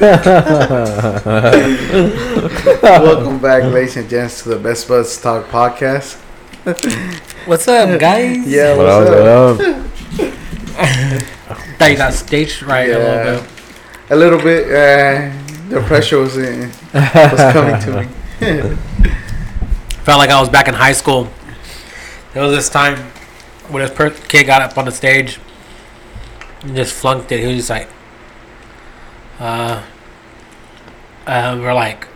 Welcome back, ladies and gents, to the Best Buds Talk podcast. What's up, guys? Yeah, What what's up? up? Up? Thought you got stage right a little bit. A little bit. Uh, the pressure was in, was coming to me. Felt like I was back in high school. There was this time when this per- kid got up on the stage and just flunked it. He was just like, uh, uh, we're like,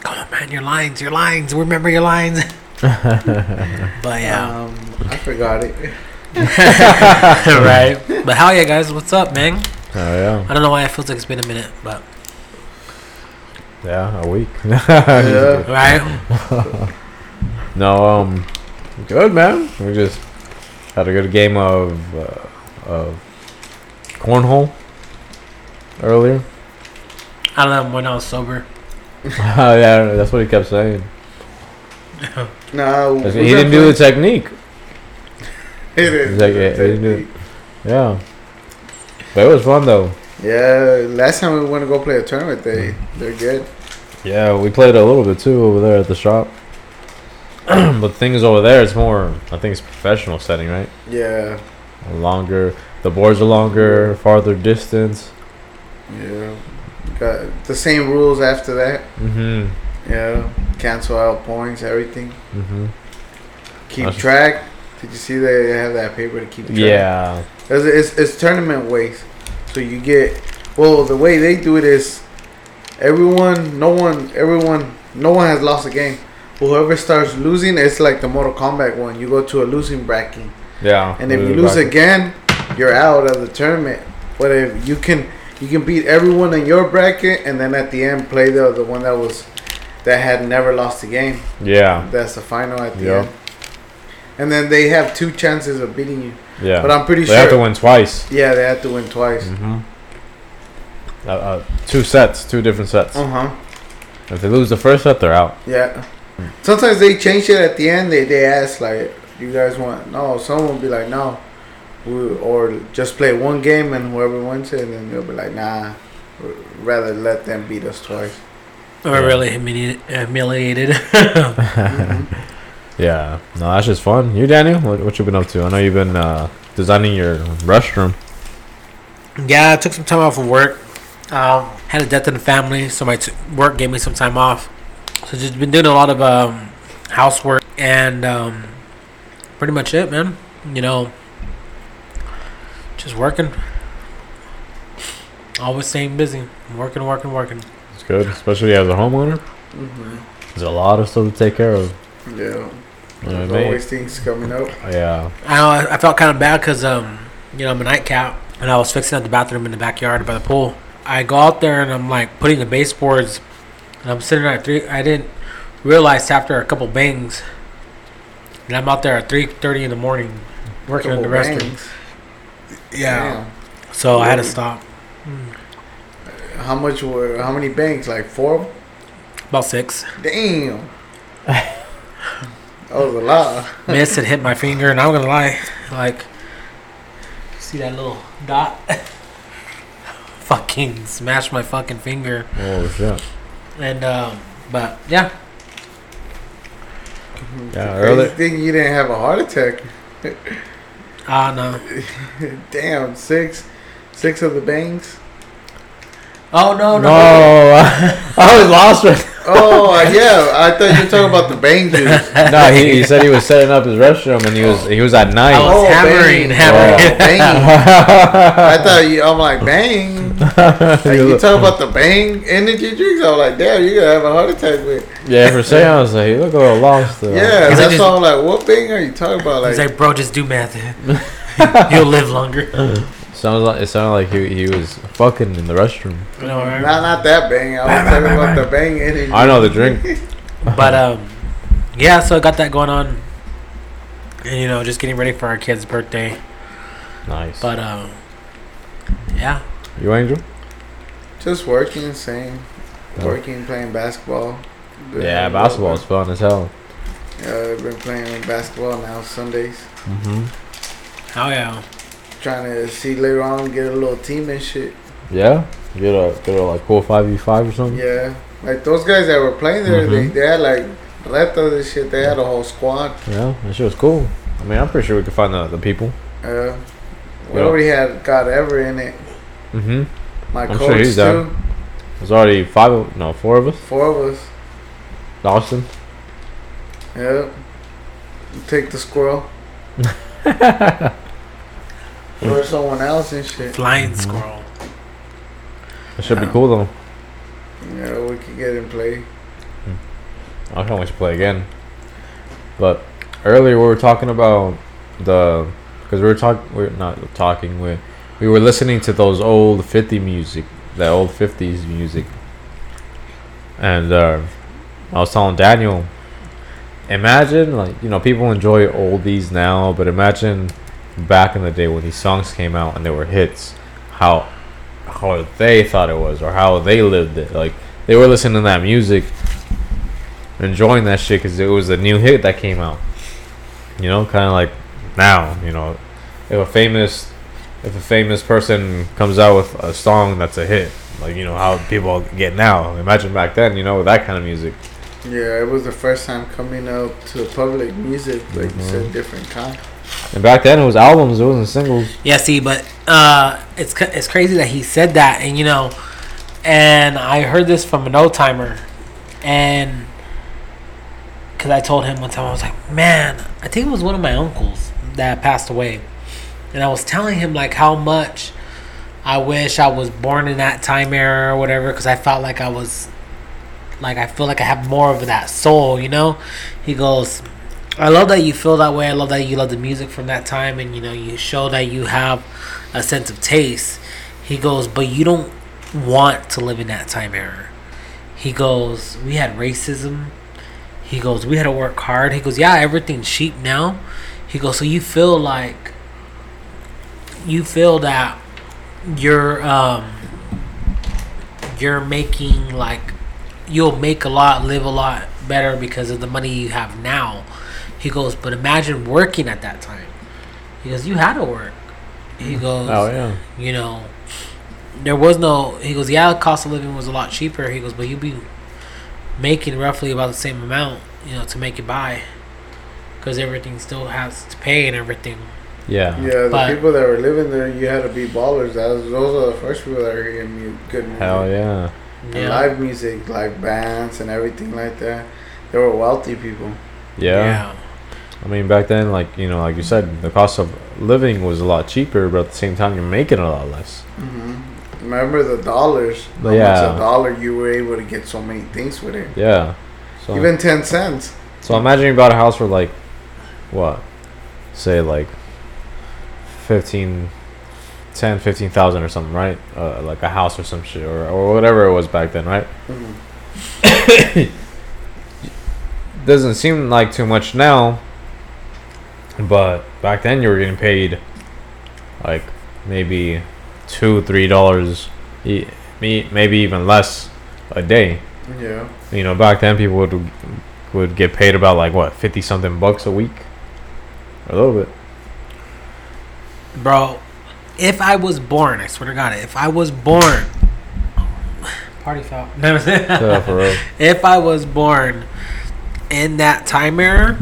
come on, man, your lines, your lines, remember your lines. but yeah, Um, I forgot it. right. But hell yeah, guys, what's up, man? Oh yeah, I don't know why it feels like it's been a minute, but yeah, a week. Yeah. right. No, um, good man. We just had a good game of uh, of cornhole earlier. I don't know when I was sober. oh yeah, that's what he kept saying. No, He didn't do the technique. He didn't like, do yeah, the didn't do- technique. Yeah, but it was fun though. Yeah, last time we went to go play a tournament, they they're good. Yeah, we played a little bit too over there at the shop. but things over there, it's more. I think it's professional setting, right? Yeah, Longer. The boards are longer, farther distance. yeah. Got the same rules after that. Mm-hmm. Yeah, cancel out points, everything. Mm-hmm. Keep That's- track. Did you see they have that paper to keep track? Yeah. It's, it's, it's tournament ways. So you get well the way they do it is everyone no one everyone no one has lost a game. Whoever starts losing it's like the Mortal Kombat one. You go to a losing bracket. Yeah. And if you lose bracket. again, you're out of the tournament. But if you can you can beat everyone in your bracket and then at the end play the the one that was that had never lost a game. Yeah. That's the final at the Yeah. end. And then they have two chances of beating you. Yeah. But I'm pretty they sure they have to win twice. Yeah, they have to win twice. Mm-hmm. Uh, uh, two sets, two different sets. Uh huh. If they lose the first set, they're out. Yeah. Sometimes they change it at the end. They they ask like, "You guys want?" No, someone will be like, "No," we, or just play one game and whoever wins it, and then they'll be like, "Nah." Rather let them beat us twice. We're Yeah. really humili- humiliated. Mhm. Yeah. No, that's just fun. You, Daniel, what, what you been up to? I know you've been uh, designing your restroom. Yeah, I took some time off of work. Um, had a death in the family, so my t- work gave me some time off. So just been doing a lot of um, housework and um, pretty much it, man. You know, just working. Always staying busy, working, working, working. It's good, especially as a homeowner. Mhm. There's a lot of stuff to take care of. Yeah. You know what I mean? always things coming up. Yeah. I know, I felt kind of bad because um, you know I'm a nightcap and I was fixing up the bathroom in the backyard by the pool. I go out there and I'm like putting the baseboards, and I'm sitting there at three. I didn't realize after a couple bangs, and I'm out there at three thirty in the morning working on the Couple restroom. Bangs. Yeah, so I had to stop. How much were? How many banks? Like four? About six. Damn. that was a lot. Missed and hit my finger, and I'm gonna lie, like, see that little dot? fucking smashed my fucking finger. Oh shit. And um, but yeah, Yeah. Crazy Early. thing you didn't have a heart attack. ah no. Damn, six, six of the bangs. Oh no No, no. I was lost. Right Oh yeah, I thought you were talking about the bang juice. no, he, he said he was setting up his restroom and he was he was at night. I was Oh, hammering, bang. hammering. Oh, bang. I thought you. I'm like bang. Like, you talking about the bang energy drinks? I was like, damn, you gonna have a heart attack with. yeah, for saying I was like, you look a little lost. uh, Yeah, He's like that's all. I'm like, what bang are you talking about? Like, He's like, bro, just do math. You'll live longer. Sounds like it sounded like he he was fucking in the restroom. You know, right? not not that bang. I was talking about the bang energy. I know the drink. But um, yeah. So I got that going on, and you know, just getting ready for our kid's birthday. Nice. But um, yeah. you Angel? Just working, same. Yeah. Working, playing basketball. Been- Yeah, basketball is fun as hell. Yeah, I've been playing basketball now Sundays. Mm-hmm. Oh yeah. Trying to see later on get a little team and shit. Yeah, get a get a like cool five v five or something. Yeah, like those guys that were playing there, they, Mhm. they had like Reto and shit. They had a whole squad. Yeah, that shit was cool. I mean, I'm pretty sure we could find the, the people. Uh, we Yeah. already had God ever in it. Mm-hmm. My I'm coach sure he's too. down. There's already five, of, no, four of us. Four of us. Austin. Yeah. Take the squirrel. or someone else and shit. Flying Mm-hmm. squirrel. That should be cool though. Yeah, we could get in play. I can't wait to play again. But earlier we were talking about the because we were talking we're not talking we we were listening to those old 50 music that old 50s music and uh, I was telling Daniel imagine like you know people enjoy oldies now but imagine back in the day when these songs came out and they were hits how how they thought it was or how they lived it like they were listening to that music enjoying that shit because it was a new hit that came out. You know, kind of like now. You know, if a famous if a famous person comes out with a song that's a hit, like you know how people get now. Imagine back then, you know, with that kind of music. Yeah, it was the first time coming out to public music, like you Mhm. said, different kind. And back then it was albums, it wasn't singles. Yeah, see, but uh, it's it's crazy that he said that, and you know, and I heard this from an old timer, and because I told him one time I was like, man, I think it was one of my uncles that passed away, and I was telling him like how much I wish I was born in that time era or whatever, because I felt like I was, like I feel like I have more of that soul, you know. He goes, I love that you feel that way. I love that you love the music from that time, and you know you show that you have a sense of taste. He goes, but you don't want to live in that time era. He goes, we had racism. He goes, we had to work hard. He goes, yeah, everything's cheap now. He goes, so you feel like you feel that you're um you're making like you'll make a lot, live a lot better because of the money you have now. He goes, but imagine working at that time. He goes, you had to work. He mm. goes, Oh yeah, you know, there was no. He goes, yeah, the cost of living was a lot cheaper. He goes, but you'd be making roughly about the same amount, you know, to make it by, because everything still has to pay and everything. yeah, Yeah, the But- people that were living there, you had to be ballers. That was, those are the first people that were hearing mu- good music. Hell yeah, And Yeah. live music, like bands and everything like that. They were wealthy people. yeah. I mean, back then, like you know, like you said, the cost of living was a lot cheaper, but at the same time, you're making a lot less. hmm Remember the dollars? How Yeah. much a dollar you were able to get so many things with it. Yeah. So Even ten cents. So imagine you bought a house for like, what? Say like 15, 10, 15,000 or something, right? Uh, like a house or some shit or, or whatever it was back then, right? Mhm. Doesn't seem like too much now, but back then you were getting paid like maybe two, three dollars, e- me- maybe even less a day. Yeah. You know, back then people would would get paid about like what fifty something bucks a week, a little bit. Bro, if I was born, I swear to God, if I was born, party foul. No, Yeah, for real. if I was born in that time era,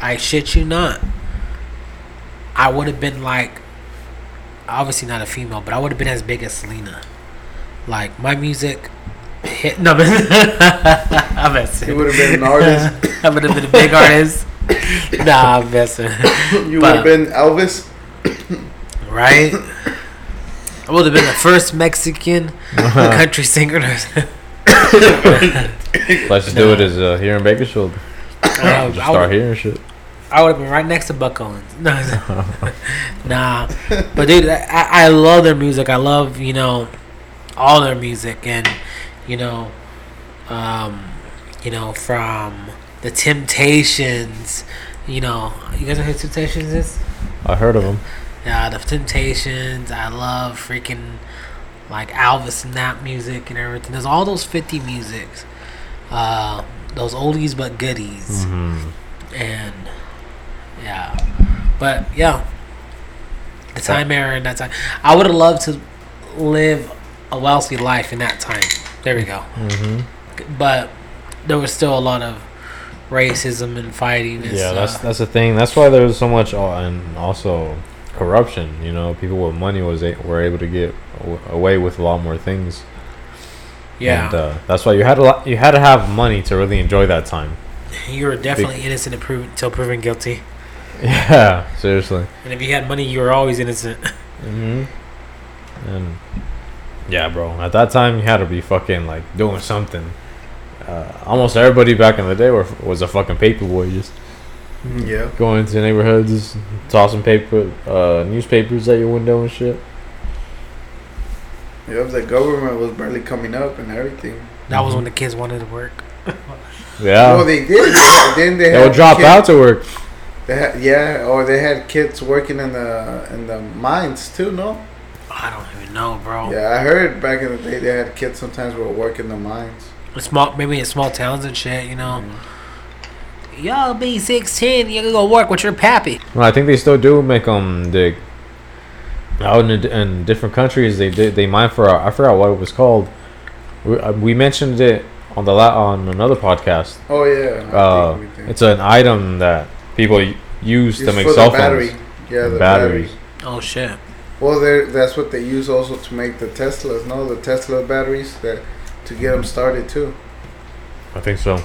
I shit you not, I would have been like, obviously not a female, but I would have been as big as Selena. Like my music hit. No, but I'm messing. You would have been an artist. I would have been a big artist. Nah, I'm messing. you would have been Elvis. Uh, right? I would have been the first Mexican uh-huh. country singer. to- Let's just do it as uh, here in Bakersfield. Uh, I Just would- start here and shit. I would have been right next to Buck Owens. No, nah, but dude, I, I love their music. I love you know all their music, and you know, um, you know from the Temptations. You know, you guys know who Temptations is? I heard of them. Yeah, the Temptations. I love freaking like Elvis and that music and everything. There's all those 50 musics. Uh, those oldies but goodies. Mm-hmm. And yeah. But yeah. The time era and that time. I would have loved to live a wealthy life in that time. There we go. hmm But there was still a lot of racism and fighting. And Yeah, that's stuff. that's the thing. That's why there was so much, uh, and also corruption. You know, people with money was a- were able to get aw- away with a lot more things. yeah. and, uh, that's why you had a lot, you had to have money to really enjoy that time. you were definitely innocent until until proven guilty. Yeah, seriously. And if you had money, you were always innocent. hmm And yeah, bro, at that time you had to be fucking like doing something. Uh, almost everybody back in the day were, was a fucking paper boy, just Yeah. going to neighborhoods, tossing paper, uh, newspapers at your window and shit. Yeah, the government was barely coming up and everything. That was when the kids wanted to work. Yeah, No, they did. then they, they had would drop kids, out to work. They had, yeah, or they had kids working in the in the mines too. No. I don't even know, bro. Yeah, I heard back in the day they had kids sometimes were working the mines. Small, maybe in small towns and shit. You know, Mm. y'all be sixteen. You can go work with your pappy. Well, I think they still do make them dig. Out in, in different countries, they did they mine for I forgot what it was called. We, uh, we mentioned it on the la- on another podcast. Oh yeah. I Uh, think we did. it's an item that people y- use to make for cell the battery. phones. Yeah, the Batteries. batteries. Oh shit. Well, they're- that's what they use also to make the Teslas. No, the Tesla batteries that to get them started too. I think so.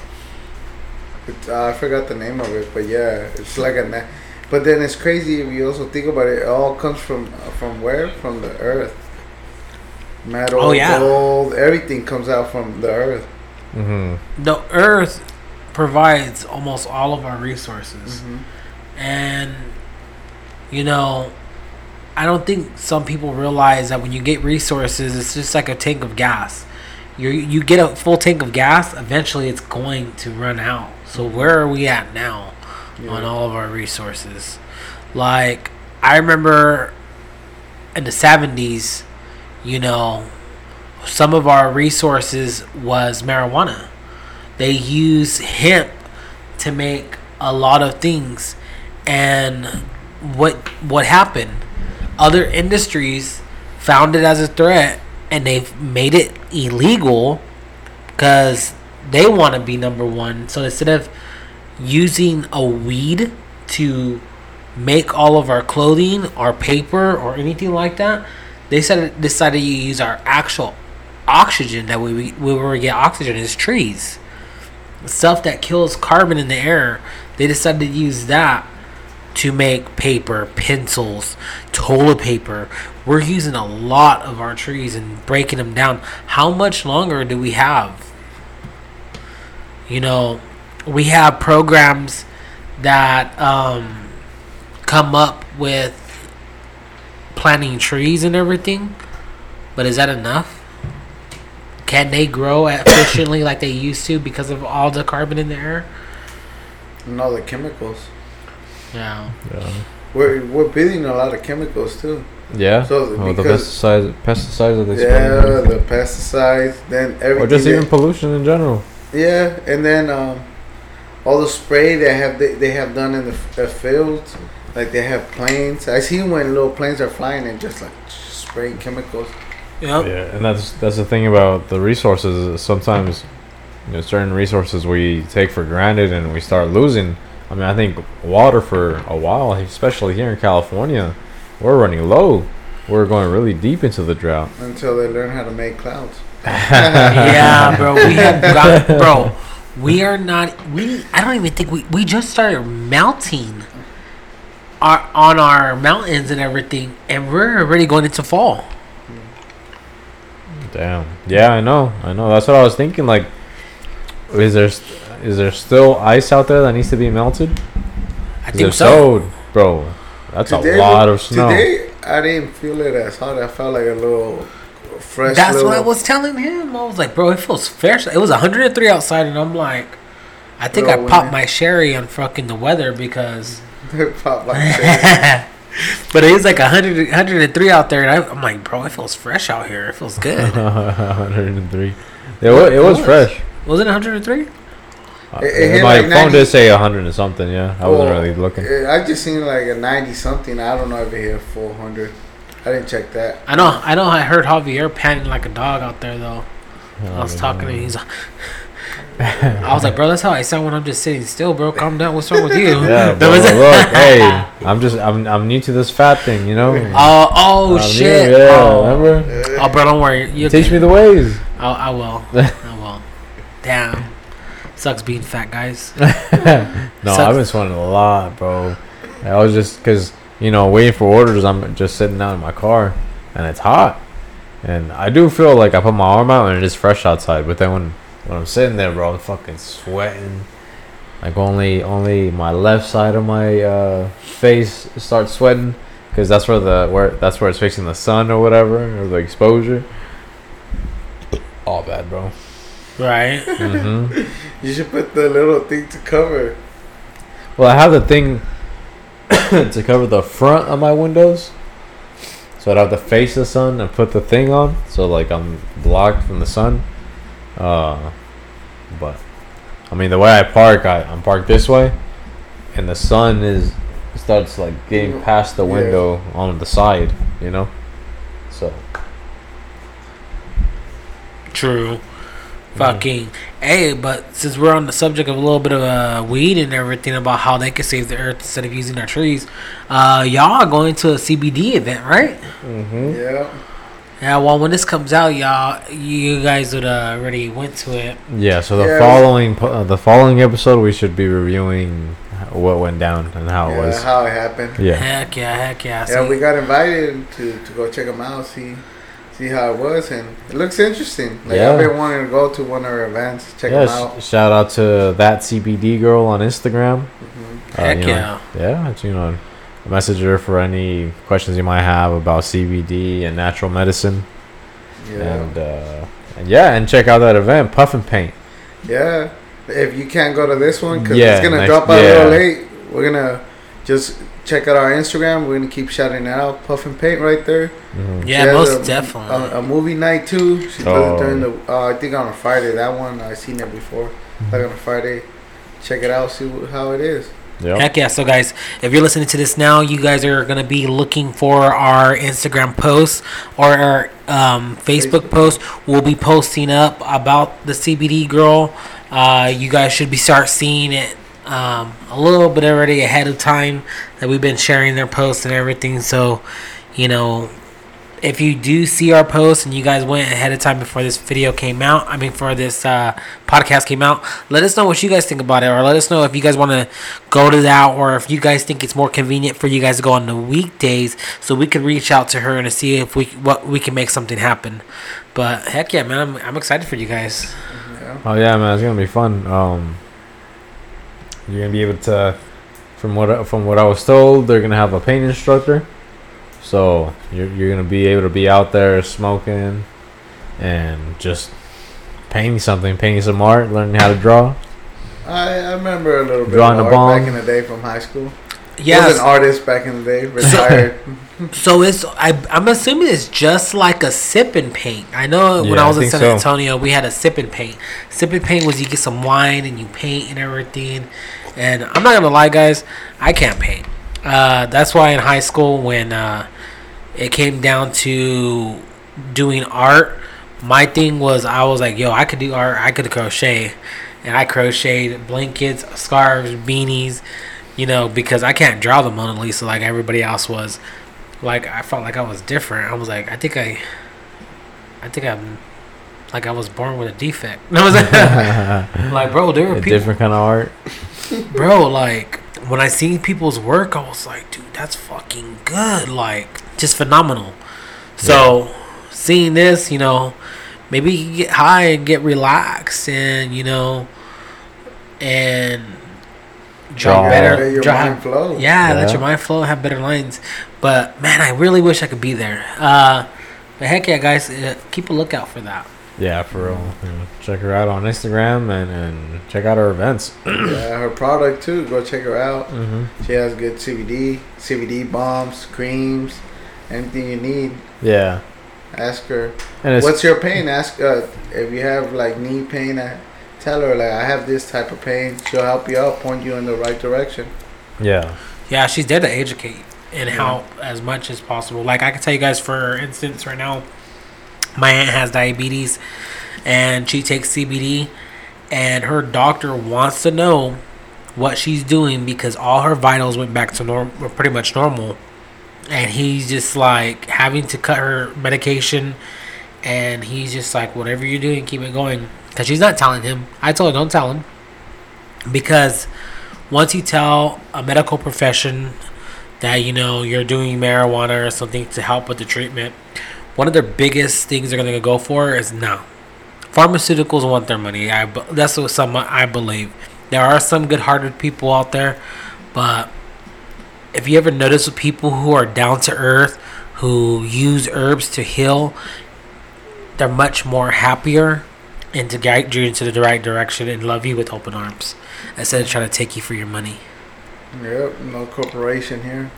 It, uh, I forgot the name of it, but yeah, it's like a. Na- but then it's crazy if you also think about it. It all comes from from where? From the earth. Metal, Oh, yeah. gold, everything comes out from the earth. hmm The Earth provides almost all of our resources, mm-hmm. and you know, I don't think some people realize that when you get resources, it's just like a tank of gas. You you get a full tank of gas, eventually it's going to run out. So mm-hmm. where are we at now? Yeah. on all of our resources. Like I remember in the seventies, you know, some of our resources was marijuana. They use hemp to make a lot of things, and what what happened? Other industries found it as a threat, and they've made it illegal because they want to be number one. So instead of using a weed to make all of our clothing or paper or anything like that, they said decided to use our actual oxygen that we we where we get oxygen is trees. Stuff that kills carbon in the air. They decided to use that to make paper, pencils, toilet paper. We're using a lot of our trees and breaking them down. How much longer do we have? You know, we have programs that um, come up with planting trees and everything, but is that enough? Can they grow efficiently like they used to because of all the carbon in the air? And all the chemicals. Yeah. Yeah. We're we're breathing a lot of chemicals too. Yeah. So, oh, the because- pesticides, pesticides that they Yeah, spray. the pesticides, then everything. Or just that- even pollution in general. Yeah, and then um, all the spray they have they, they have done in the, the fields, like they have planes. I see when little planes are flying and just like spraying chemicals. Yep. Yeah, and that's that's the thing about the resources. Sometimes, you know, certain resources we take for granted and we start losing. I mean, I think water for a while, especially here in California, we're running low. We're going really deep into the drought. until they learn how to make clouds. yeah, bro. We have got, bro. We are not. We. I don't even think we. We just started melting. Our, on our mountains and everything, and we're already going into fall. Damn. Yeah, I know. I know. That's what I was thinking. Like, is there st- is there still ice out there that needs to be melted? I 'Cause think if so. bro. That's Today a lot of snow. Today I didn't feel it as hot. I felt like a little fresh. That's little, what I was telling him. I was like, bro, it feels fresh. It was 103 outside, and I'm like, I think I Bro, when popped it- my sherry on fucking the weather because. pop like that. but it was like 100, 103 out there, and I, I'm like, bro, it feels fresh out here. It feels good. 103. It was, it was was. fresh. was it 103? Uh, it- it my like phone 90 did say 100 and something. Yeah, I wasn't Well, really looking. I just seen like a ninety something. I don't know if it hit four hundred. I didn't check that. I know, I know. I heard Javier panting like a dog out there though. I was oh, talking to him. He's. I was like, bro, that's how I sound when I'm just sitting still, bro. Calm down. What's wrong with you? Yeah, bro, look, hey, I'm just I'm I'm new to this fat thing, you know. Oh, oh I'm new, shit. yeah, oh. remember? oh, bro, don't worry. You Teach me the ways. I, I will. I will. Damn. Sucks being fat, guys. no, Sucks. I've been sweating a lot, bro. I was just because you know waiting for orders. I'm just sitting down in my car, and it's hot, and I do feel like I put my arm out and it is fresh outside. But then when when I'm sitting there, bro, I'm fucking sweating. Like only only my left side of my uh, face starts sweating because that's where the where that's where it's facing the sun or whatever or the exposure. All bad, bro. Right. Mm-hmm. You should put the little thing to cover. Well, I have the thing to cover the front of my windows. So I'd have to face the sun and put the thing on. So, like, I'm blocked from the sun. Uh, but, I mean, the way I park, I, I'm parked this way. And the sun is starts, like, getting past the Yeah. window on the side, you know? So, True. Fucking. Hey, but since we're on the subject of a little bit of uh, weed and everything about how they can save the earth instead of using our trees, uh, y'all are going to a CBD event, right? mm-hmm. Yeah. Yeah. Well, when this comes out, y'all, you guys would uh, already went to it. yeah. So the Yeah. following po- uh, the following episode, we should be reviewing what went down and how it was. how it happened. Yeah. Heck yeah, heck yeah. Yeah, See, we got invited to, to go check them out, see see how it was, and it looks interesting. Like Yeah. I've been wanting to go to one of her events, check yeah, them sh- out. shout out to that CBD girl on Instagram. hmm Uh, heck you know, yeah. yeah, it's, you know, message her for any questions you might have about CBD and natural medicine, Yeah, and uh, and yeah, and check out that event, Puff and Paint. yeah. If you can't go to this one because Yeah, it's gonna drop out a little late, we're gonna just check out our Instagram. We're gonna keep shouting it out. Puff and Paint right there. Mhm. Yeah, She has most a, definitely. A, a movie night too. She does Oh. it during the. Uh, I think on a Friday. That one I seen it before. Like on a Friday. Check it out. See how it is. Yep. Heck yeah. So, guys, if you're listening to this now, you guys are going to be looking for our Instagram posts or our um, Facebook, Facebook. post. We'll be posting up about the CBD girl. Uh, you guys should be start seeing it um, a little bit already ahead of time that we've been sharing their posts and everything. So, you know, if you do see our post and you guys went ahead of time before this video came out, I mean, for this uh, podcast came out, let us know what you guys think about it, or let us know if you guys want to go to that, or if you guys think it's more convenient for you guys to go on the weekdays, so we could reach out to her and see if we what we can make something happen. But heck yeah, man, I'm, I'm excited for you guys. Oh yeah, man, it's gonna be fun. Um, you're gonna be able to, from what from what I was told, they're gonna have a paint instructor. So you're you're gonna be able to be out there smoking, and just painting something, painting some art, learning how to draw. I, I remember a little bit Drawing of a art bomb. back in the day from high school. Yeah, was an artist back in the day, retired. So it's I I'm assuming it's just like a sip and paint. I know when Yeah, I I was in think San so. Antonio, we had a sip and paint. Sip and paint was you get some wine and you paint and everything. And I'm not gonna lie, guys, I can't paint. Uh, that's why in high school when uh, it came down to doing art, my thing was I was like, yo, I could do art, I could crochet, and I crocheted blankets, scarves, beanies, you know, because I can't draw the Mona Lisa like everybody else was. Like I felt like I was different. I was like, I think I, I think I'm, like I was born with a defect. I was like, like, bro, there were A people, different kind of art. bro. Like when I seen people's work, I was like, dude, that's fucking good. Like just phenomenal. So seeing this, you know, maybe you can get high and get relaxed, and you know, and draw Draw. better. Let your draw, mind flow. yeah, let your mind flow, have better lines. But man, I really wish I could be there. Uh, but heck yeah, guys, uh, keep a lookout for that. Yeah, for real. You know, check her out on Instagram and, and check out her events. Yeah, her product too. Go check her out. mm-hmm. She has good CBD, CBD bombs, creams, anything you need. Yeah, Ask her. and What's your pain? Ask uh, if you have like knee pain. Uh, tell her like I have this type of pain. She'll help you out, point you in the right direction. yeah. Yeah, she's there to educate. and help as much as possible. Like I can tell you guys, for instance, right now, my aunt has diabetes, and she takes CBD, and her doctor wants to know what she's doing because all her vitals went back to normal, pretty much normal, and he's just like having to cut her medication, and he's just like, whatever you're doing, keep it going. Because she's not telling him. I told her, don't tell him. Because once you tell a medical profession that you know you're doing marijuana or something to help with the treatment, one of their biggest things they're gonna go for is no. Pharmaceuticals want their money. I that's what some I believe. There are some good-hearted people out there, but if you ever notice with people who are down to earth, who use herbs to heal, they're much more happier and to guide you into the right direction and love you with open arms instead of trying to take you for your money. Yep, no corporation here.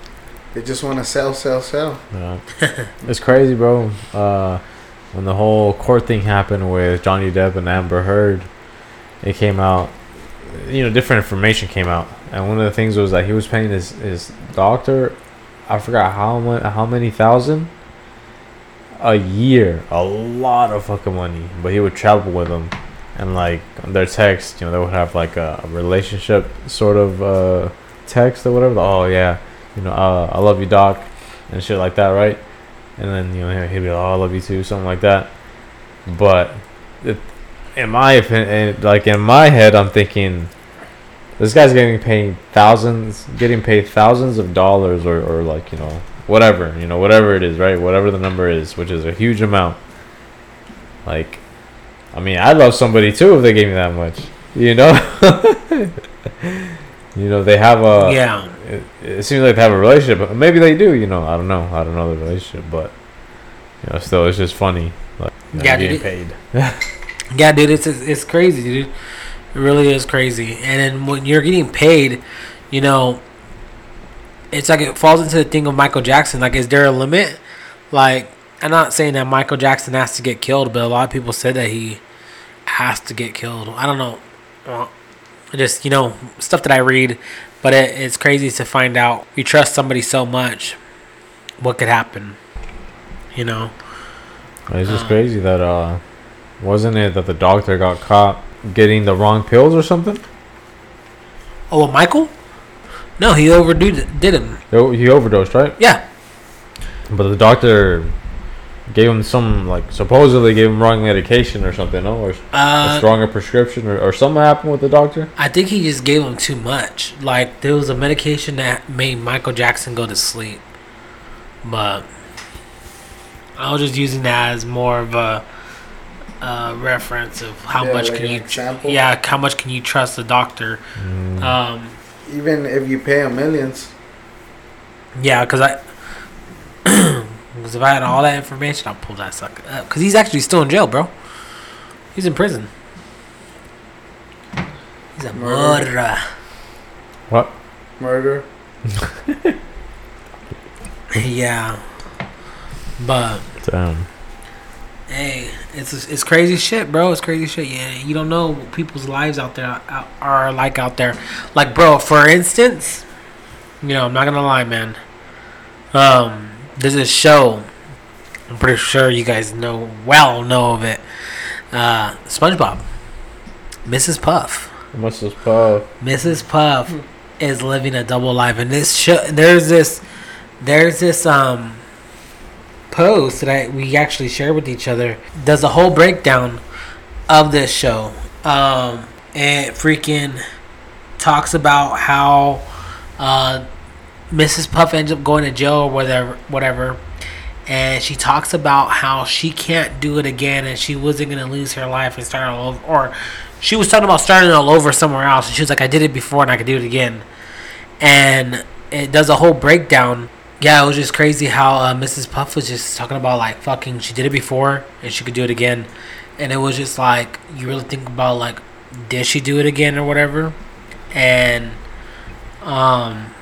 They just want to sell, sell, sell. Yeah. it's crazy, bro. Uh, when the whole court thing happened with Johnny Depp and Amber Heard, it came out. You know, different information came out, and one of the things was that he was paying his his doctor. I forgot how much, how many thousand a year, a lot of fucking money. But he would travel with him, and like their text, you know, they would have like a, relationship sort of uh, text or whatever. Oh yeah, you know, uh, I love you, doc, and shit like that, right? And then you know he'd be like, oh, I love you too, something like that. But it, in my opinion, like in my head, I'm thinking this guy's getting paid thousands, getting paid thousands of dollars, or, or like you know whatever, you know whatever it is, right? Whatever the number is, which is a huge amount. Like, I mean, I'd love somebody too if they gave me that much, you know. you know, they have a yeah. it, it seems like they have a relationship. but Maybe they do. You know, I don't know. I don't know the relationship, but you know, still, it's just funny. Like, you know, Yeah, getting dude, paid. Yeah, dude, it's it's crazy, dude. It really is crazy. And then when you're getting paid, you know, it's like it falls into the thing of Michael Jackson. Like, is there a limit? Like, I'm not saying that Michael Jackson has to get killed, but a lot of people said that he has to get killed. I don't know. Well, just you know, stuff that I read, but it, it's crazy to find out. You trust somebody so much, what could happen? You know. It's just Um, crazy that uh, wasn't it that the doctor got caught getting the wrong pills or something? Oh, Michael? No, he overdid did him. He he overdosed, right? Yeah. But the doctor gave him some like supposedly gave him wrong medication or something, no, or a Uh, stronger prescription, or, or something happened with the doctor. I think he just gave him too much. Like there was a medication that made Michael Jackson go to sleep, but I was just using that as more of a, uh reference of how Yeah, much like can you, example. yeah, how much can you trust the doctor? Mm. Um, Even if you pay them millions. yeah, because I, because if I had all that information, I'll pull that sucker up. Because he's actually still in jail, bro. He's in prison. He's a Murder. murderer. what? Murder. yeah, but. Damn. Hey, it's it's crazy shit, bro. It's crazy shit. Yeah, you don't know what people's lives out there are like out there. Like, bro, for instance, you know, I'm not gonna lie, man. Um, there's a show. I'm pretty sure you guys know well know of it. Uh, SpongeBob, Mrs. Puff. Mrs. puff? Mrs. Puff is living a double life, and this show there's this there's this um post that we actually share with each other. Does a whole breakdown of this show. Um, it freaking talks about how uh, Mrs. Puff ends up going to jail or whatever, whatever. And she talks about how she can't do it again, and she wasn't gonna lose her life and start all over, or she was talking about starting all over somewhere else. And she was like, "I did it before, and I could do it again." And it does a whole breakdown. Yeah, it was just crazy how uh, Mrs. Puff was just talking about like fucking. She did it before, and she could do it again. And it was just like you really think about like, did she do it again or whatever? And um,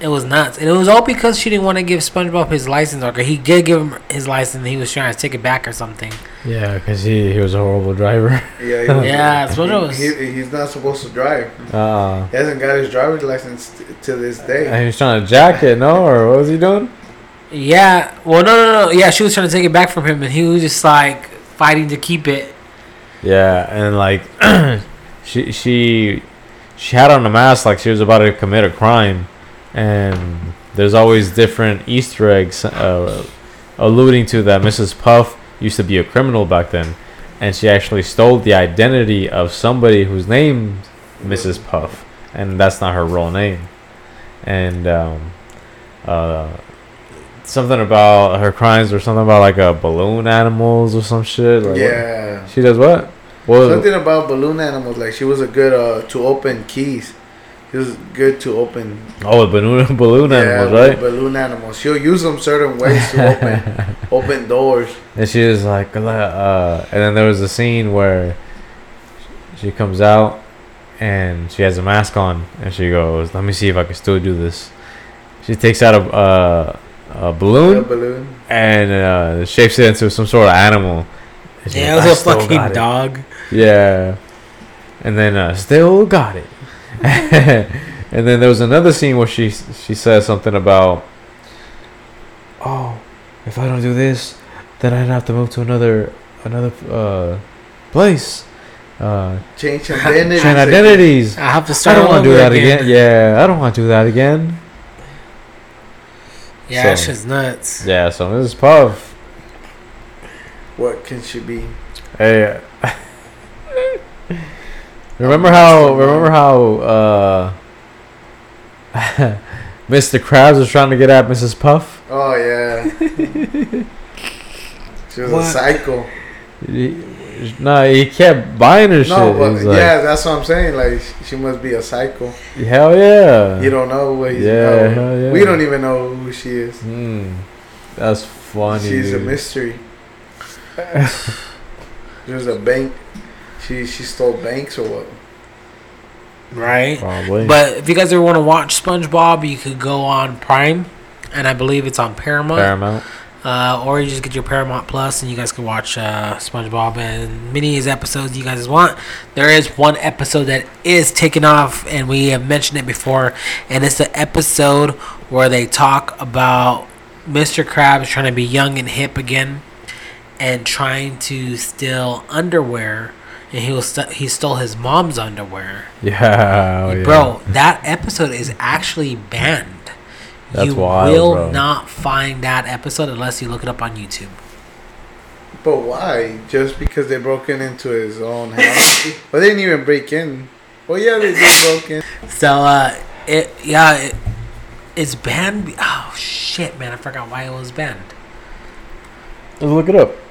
It was nuts, and it was all because she didn't want to give SpongeBob his license, or he did give him his license, and he was trying to take it back or something. Yeah, because he, he was a horrible driver. Yeah, he was- Yeah, SpongeBob was- he, he's not supposed to drive. Uh, He hasn't got his driver's license t- to this day. and he was trying to jack it, no? Or what was he doing? Yeah, well, no, no, no. Yeah, she was trying to take it back from him, and he was just like fighting to keep it. Yeah, and like she she she had on a mask like she was about to commit a crime, and there's always different Easter eggs uh, alluding to that Mrs. Puff used to be a criminal back then, and she actually stole the identity of somebody whose name Mrs. Puff, and that's not her real name, and um, uh. Something about her crimes or something about like a balloon animals or some shit. Like what- yeah. she does what? Well, Something about balloon animals. Like she was a good uh, to open keys. She was good to open. oh, balloon balloon yeah, animals, with right? Balloon animals. She'll use them certain ways to open open doors. And she was like, uh, and then there was a scene where she comes out and she has a mask on, and she goes, "Let me see if I can still do this." She takes out a uh, a A balloon balloon. and uh, shapes it into some sort of animal. And she's Yeah, like, it was a fucking got it." dog. Yeah. And then uh, still got it. and then there was another scene where she she says something about, oh, if I don't do this, then I'd have to move to another another uh, place. Uh, Change identities. change identities. I have to I don't want to do that again. Yeah, I don't want to do that again. Yeah, So- that shit's nuts. Yeah, so Mrs. Puff. What can she be? Hey. remember how? Remember how? Uh, Mr. Krabs was trying to get at Mrs. Puff. Oh yeah. she was a psycho. He, no, he kept buying her No, shit. He but was like, yeah, that's what I'm saying. Like she must be a psycho. hell yeah. You don't know what he's Yeah, know. hell yeah. We don't even know who she is. Hmm. That's funny. She's a dude. mystery. There's a bank. She she stole banks or what? Right. Probably. But if you guys ever want to watch SpongeBob, you could go on Prime, and I believe it's on Paramount. Paramount. Uh, or you just get your Paramount Plus, and you guys can watch uh, SpongeBob and many as episodes you guys want. There is one episode that is taken off, and we have mentioned it before, and it's the episode where they talk about Mr. Krabs trying to be young and hip again, and trying to steal underwear, and he was st- he stole his mom's underwear. Yeah, oh, yeah. Bro, that episode is actually banned. That's you wild, will bro. not find that episode unless you look it up on YouTube. But why? Just because they broke in into his own house? but they didn't even break in. Well, yeah, they did broke in. So, uh, it yeah, it, it's banned. be- Oh shit, man, I forgot why it was banned. Let's look it up.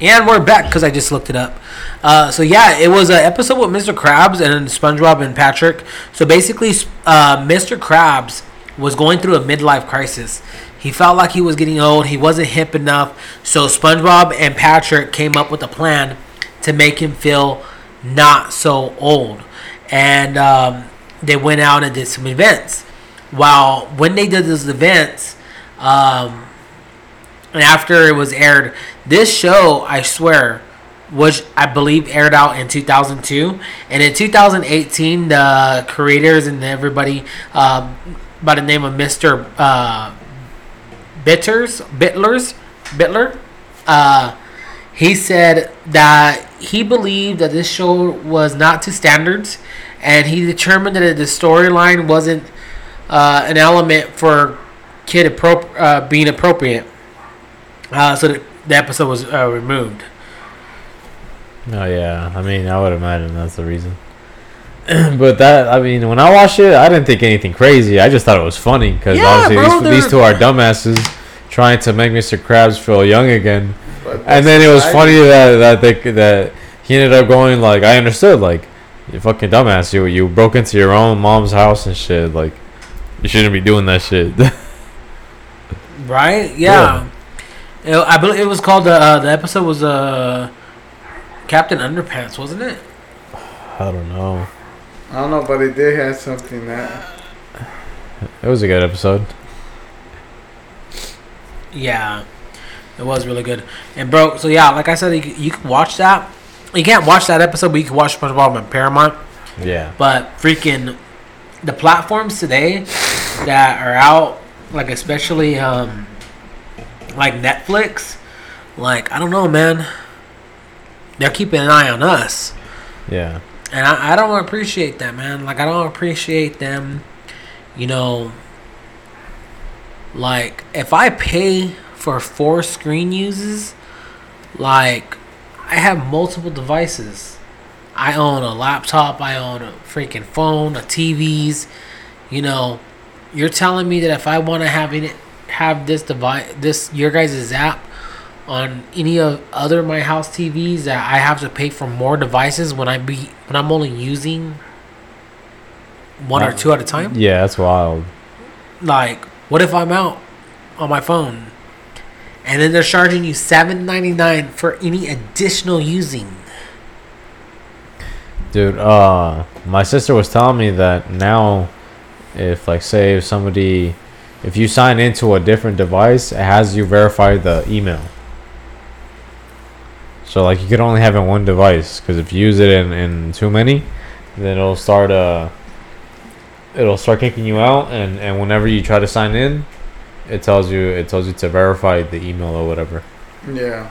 And we're back because I just looked it up. Uh, so yeah, it was an episode with Mr. Krabs and SpongeBob and Patrick. So basically, uh, Mr. Krabs was going through a midlife crisis. He felt like he was getting old. He wasn't hip enough. So SpongeBob and Patrick came up with a plan to make him feel not so old. And um, they went out and did some events. While when they did those events, um, after it was aired, this show, I swear, was I believe aired out in 2002, and in 2018, the creators and everybody um, by the name of Mr. Uh, Bitters, Bittlers, Bittler, uh, he said that he believed that this show was not to standards, and he determined that the storyline wasn't uh, an element for kid appro- uh, being appropriate. Uh, so the, the episode was uh, removed. Oh yeah, I mean, I would imagine that's the reason. but that, I mean, when I watched it, I didn't think anything crazy. I just thought it was funny because Yeah, obviously bro, these, these two are dumbasses trying to make Mr. Krabs feel young again. And then it was I- funny that that they that he ended up going like, I understood, like, you fucking dumbass, you you broke into your own mom's house and shit, like, you shouldn't be doing that shit. Right? Yeah. It, I believe it was called the uh, the episode was uh, Captain Underpants, wasn't it? I don't know. I don't know, but it did have something that. It was a good episode. Yeah, it was really good. And bro, so yeah, like I said, you, can- you can watch that. You can't watch that episode, but you can watch SpongeBob on Paramount. Yeah. But freaking the platforms today that are out, like especially um, like Netflix, like I don't know, man. They're keeping an eye on us, Yeah. and I, I don't appreciate that, man. Like I don't appreciate them, you know. Like if I pay for four screen uses, like I have multiple devices. I own a laptop, I own a freaking phone, a TVs. You know, you're telling me that if I want to have it, have this device, this your guys' app on any of other my house TVs, that I have to pay for more devices when I be when I'm only using one or two at a time. Yeah, that's wild. Like, what if I'm out on my phone, and then they're charging you seven ninety nine for any additional using? Dude, uh, my sister was telling me that now, if like say if somebody, if you sign into a different device, it has you verify the email. So like you could only have it in one device because if you use it in, in too many, then it'll start uh, it'll start kicking you out, and and whenever you try to sign in, it tells you it tells you to verify the email or whatever. Yeah.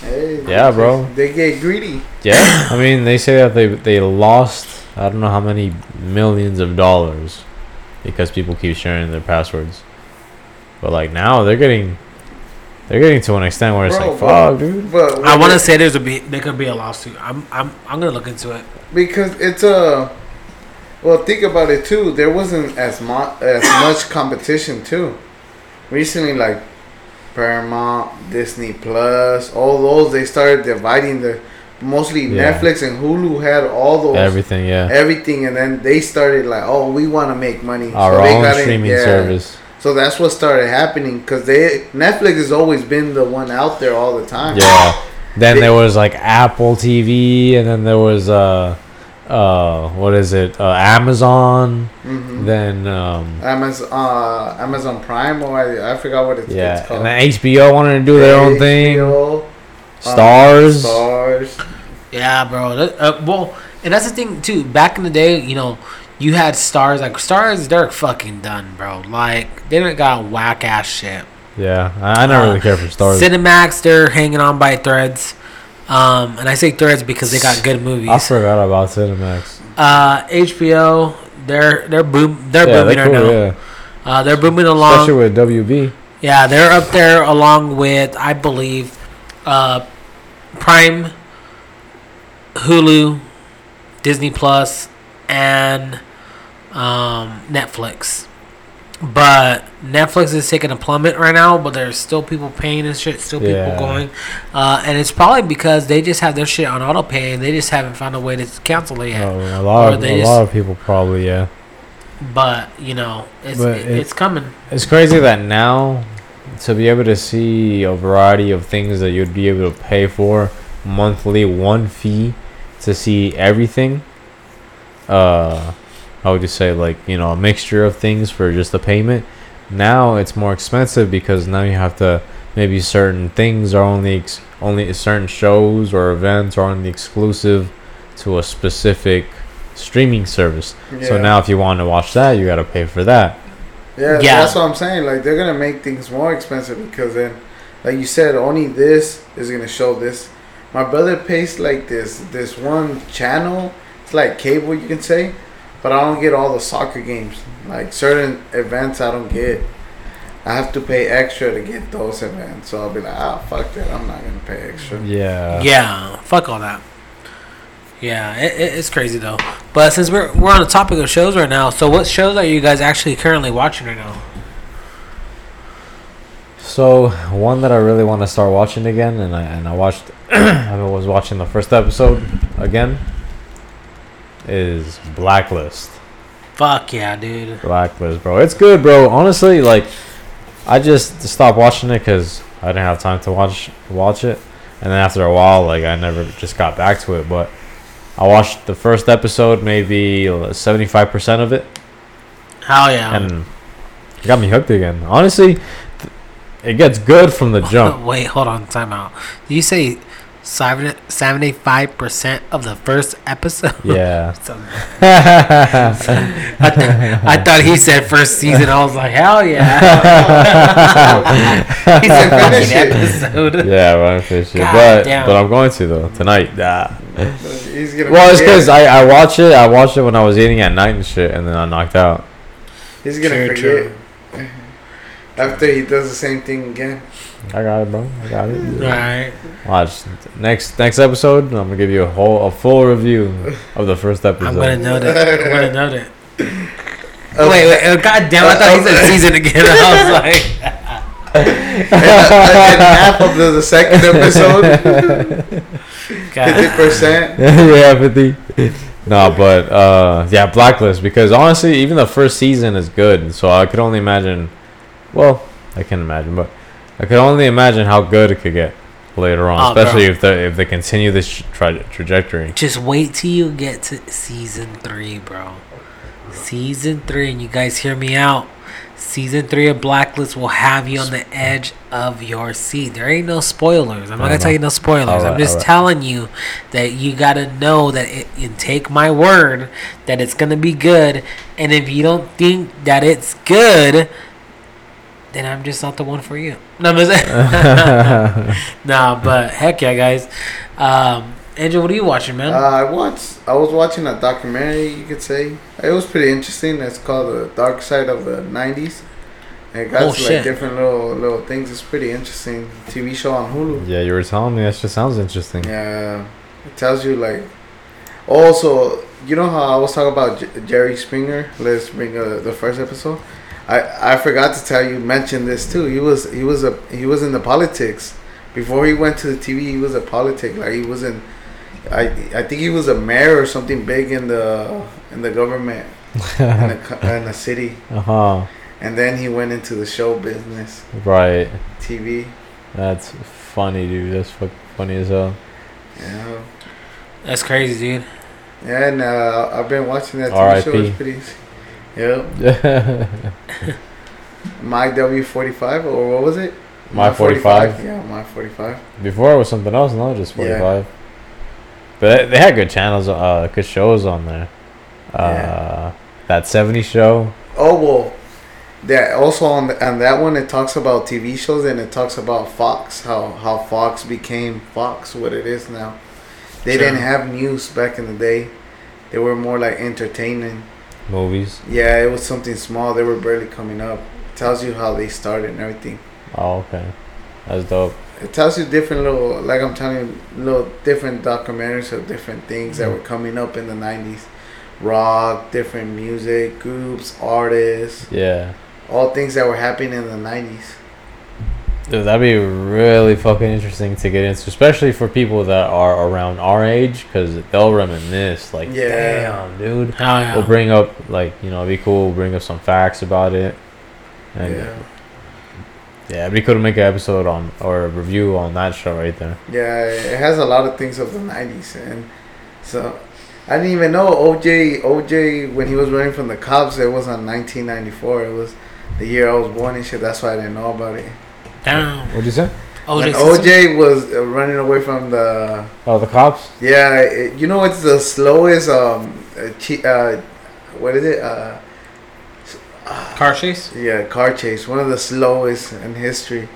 Hey, Yeah, bro. They get greedy. Yeah, I mean they say that they they lost I don't know how many millions of dollars because people keep sharing their passwords. But like now they're getting they're getting to an extent where it's Bro, like but- fuck, dude. But I want to say there's a be there could be a lawsuit. I'm I'm I'm gonna look into it. because it's a. Well, think about it too. There wasn't as much as much competition too. Recently, like Paramount, Disney Plus, all those they started dividing the. Mostly Yeah. Netflix and Hulu had all those Everything, yeah. everything, and then they started like, oh, we want to make money. Our so they own got in- streaming yeah. service. So that's what started happening because they Netflix has always been the one out there all the time. Yeah. Then They- there was like Apple TV and then there was uh uh what is it? Uh, Amazon. hmm Then um Amazon, uh, Amazon Prime, or I, I forgot what it's, yeah, it's called. and then HBO wanted to do their own thing. HBO, um, Starz. Starz. Yeah, bro. That, uh, well, and that's the thing too. Back in the day, you know, you had Starz like Starz. They're fucking done, bro. Like they don't got whack ass shit. Yeah, I, I never Uh, really care for Starz. Cinemax, they're hanging on by threads. Um, and I say threads because they got good movies. I forgot about Cinemax. Uh, HBO, they're they're boom, they're yeah, booming they're right now. yeah. Uh, they're booming along. Especially with WB. Yeah, they're up there along with I believe uh, Prime, Hulu, Disney Plus, and um, Netflix. But Netflix is taking a plummet right now, but there's still people paying and shit, still people Yeah. going. Uh, and it's probably because they just have their shit on auto pay and they just haven't found a way to cancel it yet. Oh, a lot of a just- lot of people probably yeah. But, you know, it's, it- it's coming. It's crazy that now to be able to see a variety of things that you'd be able to pay for monthly, one fee to see everything. Uh, how would just say like you know a mixture of things for just the payment? Now it's more expensive because now you have to maybe certain things are only ex- only certain shows or events are only exclusive to a specific streaming service. So now if you want to watch that, you got to pay for that. Yeah, Yeah. that's what I'm saying. Like they're gonna make things more expensive because then, like you said, only this is gonna show this. My brother pays like this this one channel. It's like cable, you can say, but I don't get all the soccer games. Like certain events, I don't get. I have to pay extra to get those events. So I'll be like, ah, fuck that. I'm not gonna pay extra. Yeah. Yeah, fuck all that. Yeah, it, it, it's crazy though. But since we're we're on the topic of shows right now, so what shows are you guys actually currently watching right now? So one that I really want to start watching again, and I and I watched, I was watching the first episode again. Is Blacklist. Fuck yeah, dude. Blacklist, bro. It's good, bro. Honestly, like, I just stopped watching it because I didn't have time to watch watch it, and then after a while, like, I never just got back to it. But I watched the first episode, maybe uh, seventy five percent of it, Hell yeah. and it got me hooked again. Honestly, it gets good from the jump. Wait, hold on, time out. Did you say 75% of the first episode? Yeah. I, th- I thought he said first season. I was like, hell yeah. he said Finish fucking it. episode. yeah, well, I'm finished it. But damn. but I'm going to though tonight. Ah. He's gonna. Well, it's because I, I watch it. I watched it when I was eating at night and shit, and then I knocked out. He's gonna True, forget. After he does the same thing again. I got it, bro. I got it. Right. Watch next next episode. I'm gonna give you a whole a full review of the first episode. I'm going to note that. I'm going to note it. Uh, Wait, wait. Oh, God damn. I thought he said season again. I was like, and, and half of the, the second episode, fifty percent. yeah, fifty. No, but uh, yeah, Blacklist. Because honestly, even the first season is good. So I could only imagine. Well, I can imagine, but I could only imagine how good it could get later on, Oh, bro. especially if they if they continue this tra- trajectory. Just wait till you get to season three, bro. Season three, and you guys hear me out. Season three of Blacklist will have you on the edge of your seat. There ain't no spoilers. I'm not gonna tell you no spoilers. I'm just alright. telling you that you gotta know that it, and take my word that it's gonna be good. And if you don't think that it's good, then I'm just not the one for you. No, I'm nah, but heck yeah, guys. Um, Angel, what are you watching, man? Uh, I watched. I was watching a documentary. You could say it was pretty interesting. It's called "The Dark Side of the '90s." And it got Oh, like shit. different little little things. It's pretty interesting. TV show on Hulu. yeah, you were telling me that just sounds interesting. Yeah, it tells you like. Also, you know how I was talking about J- Jerry Springer? Let's bring uh, the first episode. I I forgot to tell you mention this too. He was he was a he was in the politics before he went to the TV. He was a politic like he was in. I I think he was a mayor or something big in the in the government in the, in the city, Uh huh. and then he went into the show business, Right. TV. That's funny, dude. That's fucking funny as hell. Yeah. That's crazy, dude. Yeah, and uh, I've been watching that TV show. It's pretty. Yep. My W forty five or what was it? My 45? Yeah, my forty five. Before it was something else, no, just Yeah. 45. But they- they had good channels, uh, good shows on there. Uh, Yeah. That 70 show. Oh well, that also on the, on that one it talks about TV shows and it talks about Fox how how Fox became Fox what it is now. They Sure. didn't have news back in the day. They were more like entertaining. Movies. Yeah, it was something small. They were barely coming up. It tells you how they started and everything. Oh, okay. That's dope. It tells you different little, like I'm telling you, little different documentaries of different things that mm-hmm. were coming up in the '90s, rock, different music groups, artists, Yeah. all things that were happening in the '90s. Dude, that'd be really fucking interesting to get into, especially for people that are around our age, because they'll reminisce. Like, Yeah. damn, dude. Hell yeah. We'll bring up, like, you know, it'd be cool. Bring up some facts about it. And yeah, yeah, it'd be cool to make an episode on or a review on that show right there. yeah, it has a lot of things of the '90s, and so I didn't even know OJ. OJ when he was running from the cops, it was on 1994. It was the year I was born and shit. That's why I didn't know about it. Damn. What'd you say? When OJ. OJ was uh, running away from the Oh, the cops? Yeah, it, you know it's the slowest um uh, chi- uh what is it uh Car chase? yeah car chase one of the slowest in history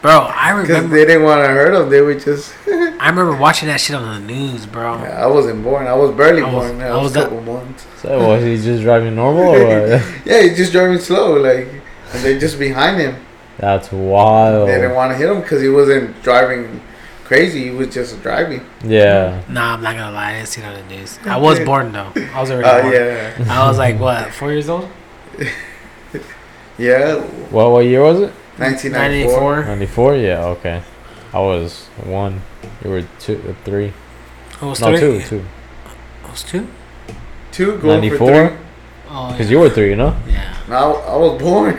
Bro, I because remember they didn't want to hurt him. they were just I remember watching that shit on the news, bro. I wasn't born I was barely I was- born I I was, was a that- couple months So, was he just driving normal or what? yeah he's just driving slow like and they just behind him That's wild. they didn't want to hit him because he wasn't driving crazy he was just driving Yeah. Nah, I'm not gonna lie. I didn't see it on the news. I was born though. I was already uh, born. yeah I was like, what, four years old? yeah What what year was it? 1994 94. 94? Yeah, okay. I was one. You were two, uh, three. I was No, three. two, two. I was two? two going 94? for three Oh, Because yeah. you were three, you know? Yeah. I, I was born.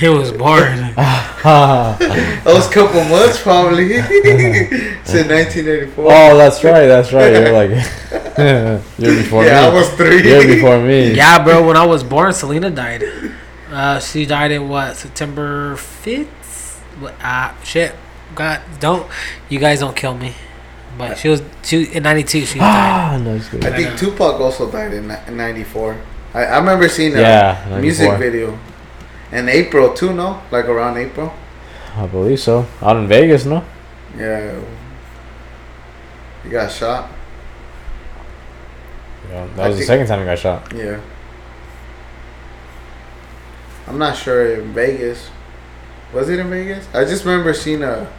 He was born. I was a couple months probably. Since 1984. oh, that's right. That's right. You're like you're before yeah, me. I was three. You're before me. yeah, bro. When I was born, Selena died. Uh, she died in what September fifth. What? Ah, shit. God, don't you guys don't kill me. But she was two in '92. She died. Ah, no, it's good. I think Tupac also died in in '94. I, I remember seeing a Yeah, music 94. video. In April too, no? Like around April. I believe so. Out in Vegas, no? Yeah. He got shot. Yeah, I that was the second time he got shot. Yeah. I'm not sure in Vegas. Was it in Vegas? I just remember seeing a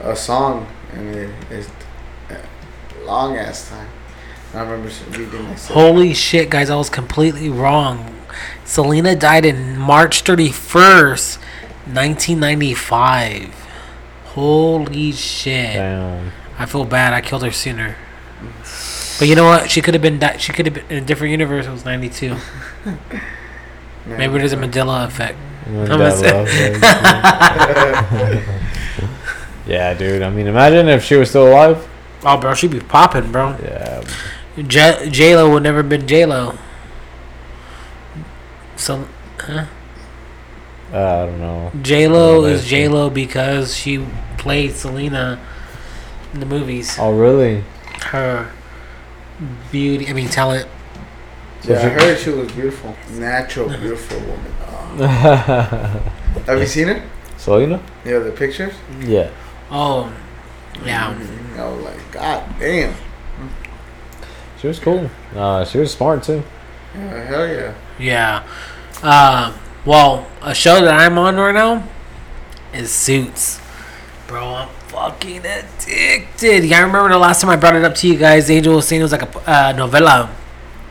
a song and it, it's a long ass time. I remember reading this. Holy shit, guys! I was completely wrong. Selena died in March 31st, 1995. Holy shit! Damn. I feel bad. I killed her sooner. But you know what? She could have been. Di- she could have been in a different universe. It was 92. Maybe there's a Mandela effect. Mandela effect. yeah, dude. I mean, imagine if she was still alive. Oh, bro, she'd be popping, bro. Yeah. J- J Lo would never been J Lo. So, huh? Uh, I don't know. J Lo is J-Lo because she played Selena in the movies. Oh, really? Her beauty, I mean talent. Yeah, I heard she was beautiful. Natural, beautiful woman. Oh. Have you seen it? Selena? Yeah, the pictures. Yeah. Oh, yeah. Mhm. I was like, God damn. She was cool. Uh, she was smart too. Yeah, hell yeah. Yeah. Uh, well, a show that I'm on right now is Suits. Bro, I'm fucking addicted. Yeah, I remember the last time I brought it up to you guys, Angel was saying it was like a uh, novella.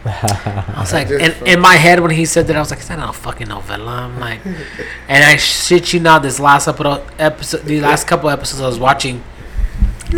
I was like, in, in my head when he said that, I was like, is that not a fucking novella? I'm like, and I shit you not, this last episode, episode, the last couple episodes I was watching,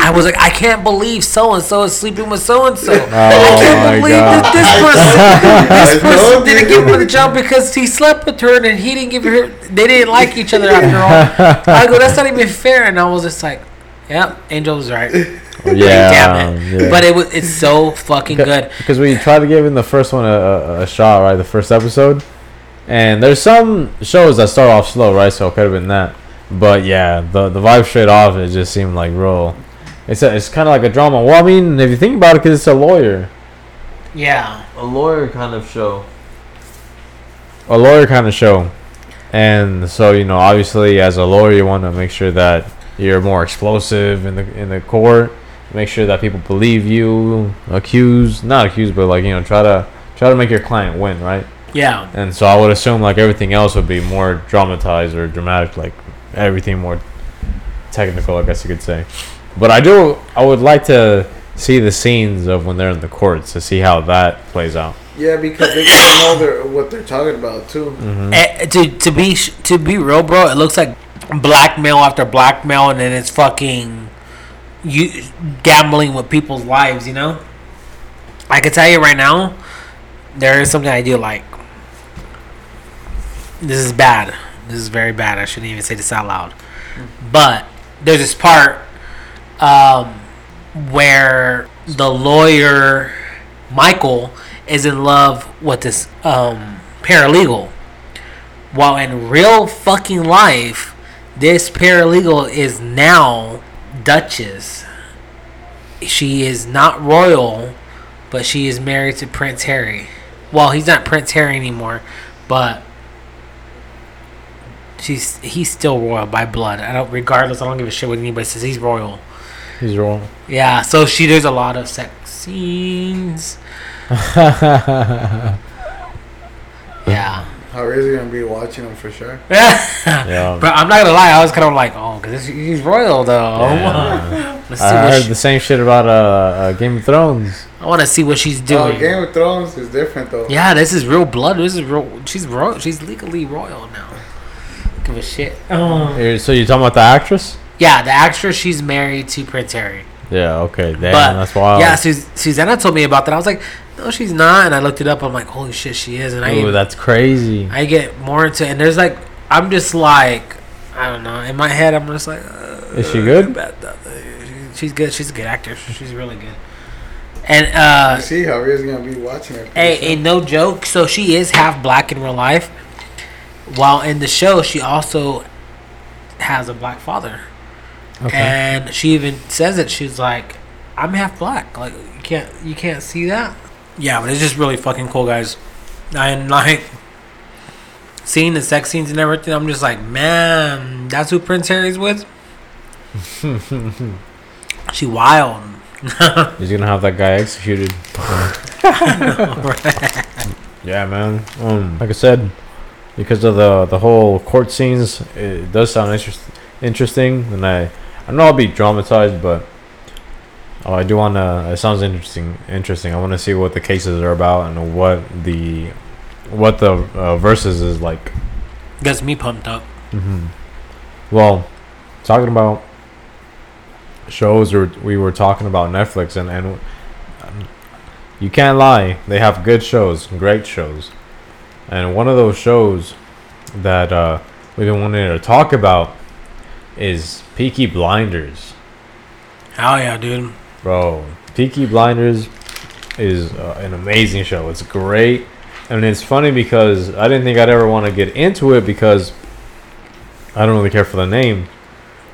I was like, I can't believe so and so is sleeping with so oh and so. I Oh can't believe God. that this person, this person didn't you. give him the job because he slept with her and he didn't give her. They didn't like each other after all. I go, that's not even fair. And I was just like, yeah, Angel was right. yeah. Damn it. yeah. But it was it's so fucking good. because we tried to give in the first one a, a, a shot, right? The first episode, and there's some shows that start off slow, right? So it could have been that, but yeah, the the vibe straight off, it just seemed like real. It's a, it's kind of like a drama. Well, I mean, if you think about it, because it's a lawyer, Yeah. a lawyer kind of show, a lawyer kind of show, and so you know, obviously, as a lawyer, you want to make sure that you're more explosive in the in the court. Make sure that people believe you, accuse, not accuse, but like you know, try to try to make your client win, right? Yeah. And so I would assume like everything else would be more dramatized or dramatic, like everything more technical, I guess you could say. But I do, I would like to see the scenes of when they're in the courts to see how that plays out. Yeah, because they gotta know their, what they're talking about too. Mm-hmm. Eh, to to be to be real, bro, it looks like blackmail after blackmail, and then it's fucking you gambling with people's lives. You know. I can tell you right now, there is something I do like. This is bad. This is very bad. I shouldn't even say this out loud. But there's this part um, where the lawyer Michael is in love with this um, paralegal. While in real fucking life, this paralegal is now Duchess. She is not royal, but she is married to Prince Harry. Well, he's not Prince Harry anymore, but she's he's still royal by blood. I don't regardless, I don't give a shit what anybody says. He's royal. He's wrong. Yeah, so she there's a lot of sex scenes. Yeah. How is he gonna be watching them for sure? Yeah. But I'm not gonna lie, I was kind of like, oh, because he's royal though. Yeah. Let's see I what heard she- the same shit about uh, uh Game of Thrones. I want to see what she's Oh, doing. Game of Thrones is different though. yeah, this is real blood. This is real. She's royal. She's legally royal now. Give a shit. Oh. So you talking about the actress? Yeah, the actress. She's married to Prince Harry. Yeah. Okay. Damn. But, that's wild. Yeah, Sus- Susanna told me about that. I was like, no, she's not. And I looked it up. I'm like, holy shit, she is. And I, Ooh, that's crazy. I get more into it. And there's like, I'm just like, I don't know. In my head, I'm just like, uh, Is she good? bad- She's good. She's a good actor. She's really good. And uh, You see, Javier's gonna be watching her. Hey, hey, no joke. So she is half black in real life, while in the show she also has a black father, Okay. and she even says it. She's like, "I'm half black. Like you can't you can't see that." Yeah, but it's just really fucking cool, guys. And like seeing the sex scenes and everything, I'm just like, man, that's who Prince Harry's with. she wild. He's gonna have that guy executed. Yeah, man. Um, like I said, because of the the whole court scenes, it does sound interest, interesting, and I I know I'll be dramatized, but oh, I do want to. It sounds interesting. Interesting. I want to see what the cases are about and what the what the uh, verses is like. Gets me pumped up. Mm-hmm. Well, talking about shows, or we were talking about Netflix, and and you can't lie, they have good shows, great shows, and one of those shows that uh, we've been wanting to talk about is Peaky Blinders, Hell yeah, dude. bro. Peaky Blinders is uh, an amazing show. It's great. And it's funny because I didn't think I'd ever want to get into it because I don't really care for the name.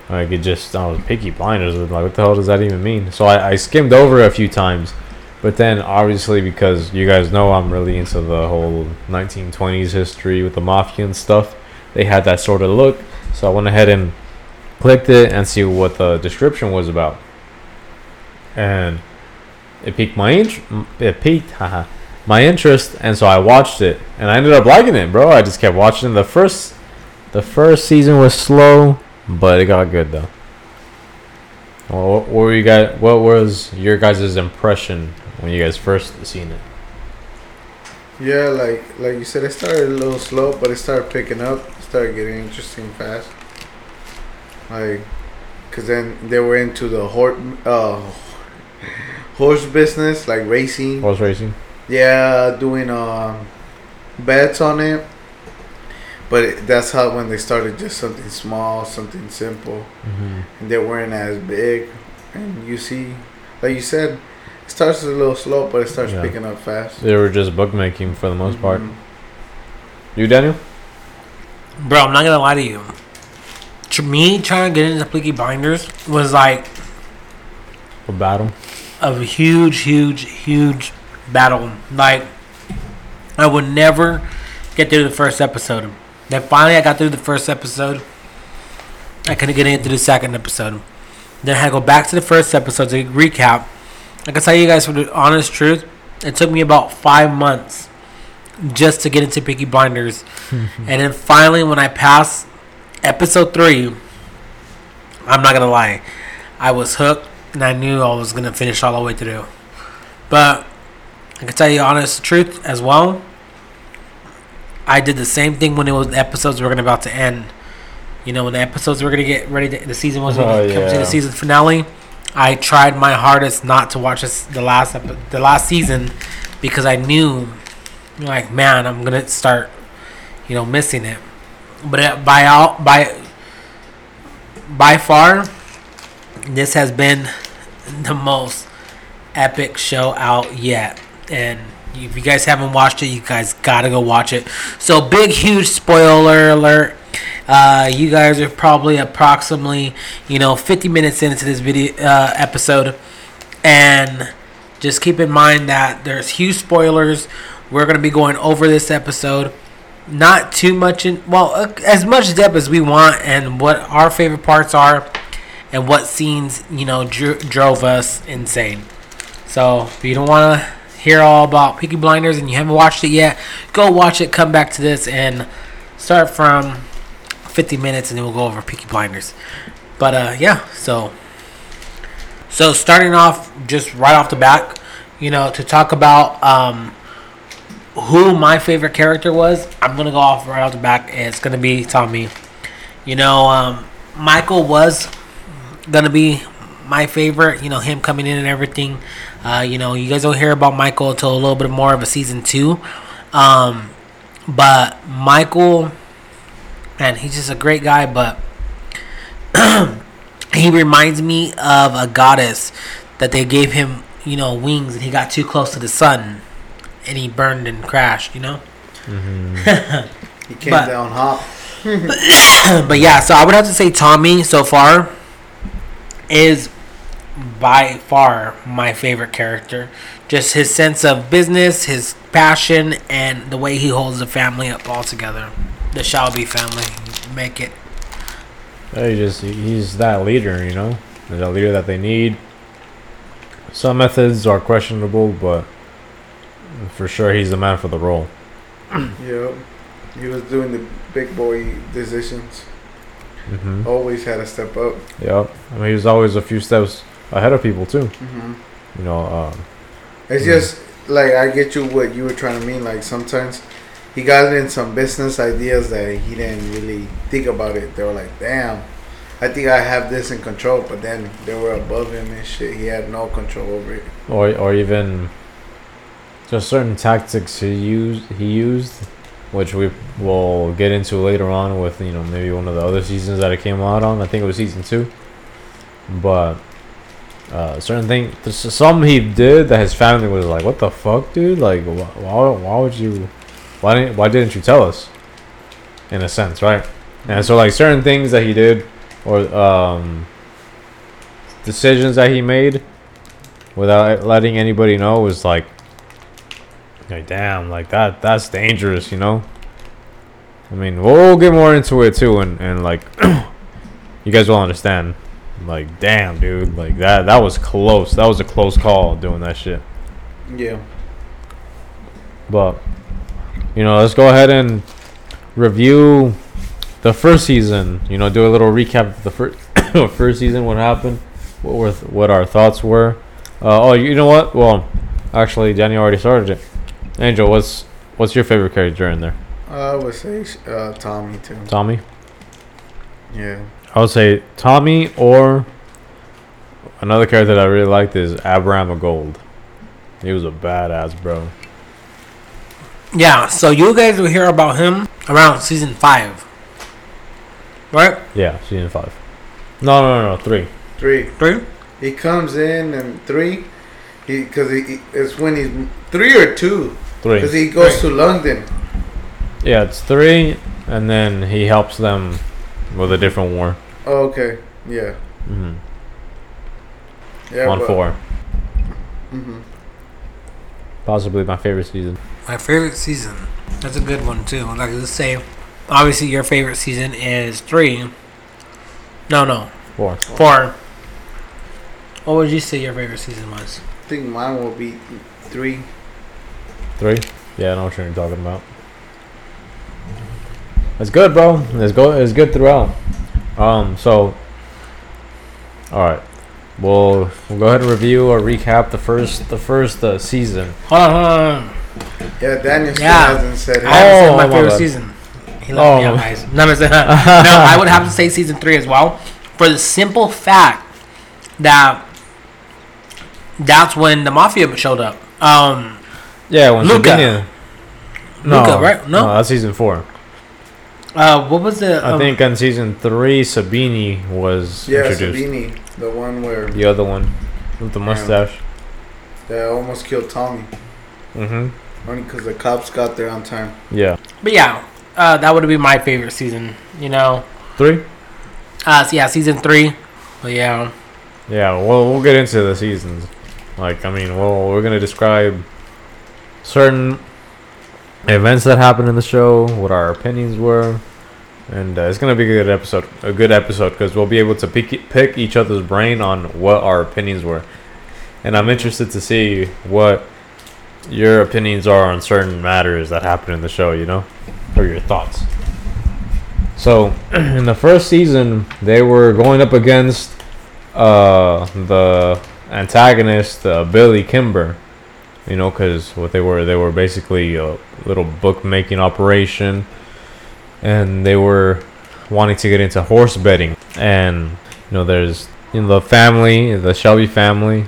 Like it just, I was Peaky Blinders. Like, what the hell does that even mean? So I, I skimmed over it a few times, but then obviously because you guys know I'm really into the whole 1920s history with the mafia and stuff, they had that sort of look. So I went ahead and clicked it and see what the description was about, and it piqued my int- it piqued haha, my interest, and so I watched it, and I ended up liking it, bro. I just kept watching. The first, the first season was slow, but it got good though. What were you guys? What was your guys' impression when you guys first seen it? Yeah, like like you said, it started a little slow, but it started picking up. Started getting interesting fast. Like, cause then they were into the horse uh, horse business, like racing. Horse racing. Yeah, doing um bets on it. But it, that's how when they started just something small, something simple, Mm-hmm. and they weren't as big. And you see, like you said, it starts a little slow, but it starts Yeah. picking up fast. They were just bookmaking for the most part. Mhm. You, Daniel? Bro, I'm not gonna lie to you. To me, trying to get into Peaky Blinders was like A battle. a huge, huge, huge battle. Like, I would never get through the first episode. Then finally, I got through the first episode. I couldn't get into the second episode. Then I had to go back to the first episode to recap. I can tell you guys for the honest truth, it took me about five months just to get into Peaky Blinders. and then finally, when I passed episode three, I'm not gonna lie, I was hooked, and I knew I was gonna finish all the way through. But I can tell you honest truth as well. I did the same thing when it was the episodes were gonna about to end. You know, when the episodes were gonna get ready, to, the season was Oh, gonna come to the season finale. I tried my hardest not to watch this, the last epi- the last season because I knew, like, man, I'm gonna start, you know, missing it. But by all by by far, this has been the most epic show out yet. And if you guys haven't watched it, you guys gotta go watch it. So, big, huge spoiler alert. Uh, you guys are probably approximately, you know, 50 minutes into this video uh, episode, and just keep in mind that there's huge spoilers. We're gonna be going over this episode, not too much in well, uh, as much depth as we want, and what our favorite parts are, and what scenes you know dro- drove us insane. So if you don't want to hear all about Peaky Blinders and you haven't watched it yet, go watch it. Come back to this and start from 50 minutes, and then we'll go over Peaky Blinders. But uh, yeah, so so starting off just right off the back, you know, to talk about um, who my favorite character was, I'm gonna go off right off the back. It's gonna be Tommy. You know, um, Michael was gonna be my favorite. You know, him coming in and everything. Uh, you know, you guys don't hear about Michael until a little bit more of a season two. Um, but Michael, man, he's just a great guy. But he reminds me of a goddess that they gave him, you know, wings, and he got too close to the sun, and he burned and crashed. You know. Mm-hmm. He came But- down hot. but yeah, so I would have to say Tommy so far is by far my favorite character. Just his sense of business, his passion, and the way he holds the family up all together. The Shelby family make it. Yeah, he just he's that leader, you know, the leader that they need. Some methods are questionable, but for sure he's the man for the role. Yep. He was doing the big boy decisions. hmm Always had to step up. Yep. I mean, he was always a few steps ahead of people too. hmm You know, um, It's Mhm. just like I get you what you were trying to mean. Like sometimes he got in some business ideas that he didn't really think about it. They were like, "Damn, I think I have this in control," but then they were above him and shit. He had no control over it. or or even just certain tactics he used he used, which we will get into later on with you know maybe one of the other seasons that it came out on. I think it was season two, but. Uh, certain thing, some he did that his family was like, "What the fuck, dude? Like, why, why would you, why didn't, why didn't you tell us?" In a sense, right? And so, like, certain things that he did, or um, decisions that he made, without letting anybody know, was like, like, damn, like that, that's dangerous, you know. I mean, we'll get more into it too, and and like, you guys will understand. Like, damn, dude, like that, that was close. That was a close call doing that shit. Yeah. But you know, let's go ahead and review the first season. You know, do a little recap of the first first season, what happened, what were what our thoughts were. Uh, oh, you know what? Well, actually, Danny already started it. Angel, what's what's your favorite character in there? I would say uh, Tommy too. Tommy. Yeah. I would say Tommy or another character that I really liked is Aberama Gold. He was a badass, bro. Yeah, so you guys will hear about him around season five, right? Yeah, season five. No, no, no, no three. Three. Three. He comes in and three. He because he, he- it's when he's three or two Three. because he goes Right. to London. Yeah, it's three, and then he helps them with a different war. Oh, okay. Yeah. hmm Yeah. On but- four, Mhm. possibly my favorite season. My favorite season. That's a good one too. Like let's say, obviously your favorite season is three. No, no, Four. four. What would you say your favorite season was? I think mine will be three. Three. Yeah, I know what you're talking about. It's good, bro. It's good. It's good throughout. Um. So. All right. We'll we'll go ahead and review or recap the first the first uh, season. Hold on, hold on. hold on. Yeah, Daniel still Yeah. hasn't said it. I haven't said Oh, my my favorite bad. season. He left me Oh. out, guys. No, I'm saying- no, I would have to say season three as well, for the simple fact that that's when the mafia showed up. Um, Yeah, when Luca. Sabini- No, Luca, right? No? that's season four. uh, what was the? I um, think on season three, Sabini was Yeah, introduced. Sabini, the one where The other one with the mustache. that almost killed Tommy, Mm-hmm. only because the cops got there on time. Yeah. But yeah, uh, that would be my favorite season. You know, Three. uh, so yeah, season three. But yeah, Yeah. Well, we'll get into the seasons. Like, I mean, well, we're gonna describe certain events that happened in the show, what our opinions were, and uh, it's gonna be a good episode. A good episode because we'll be able to pick pick each other's brain on what our opinions were, and I'm interested to see what your opinions are on certain matters that happened in the show. You know, or your thoughts. So, in the first season, they were going up against uh, the antagonist, uh, Billy Kimber. You know, because what they were, they were basically a little bookmaking operation, and they were wanting to get into horse betting. And you know, there's you know, the family, the Shelby family,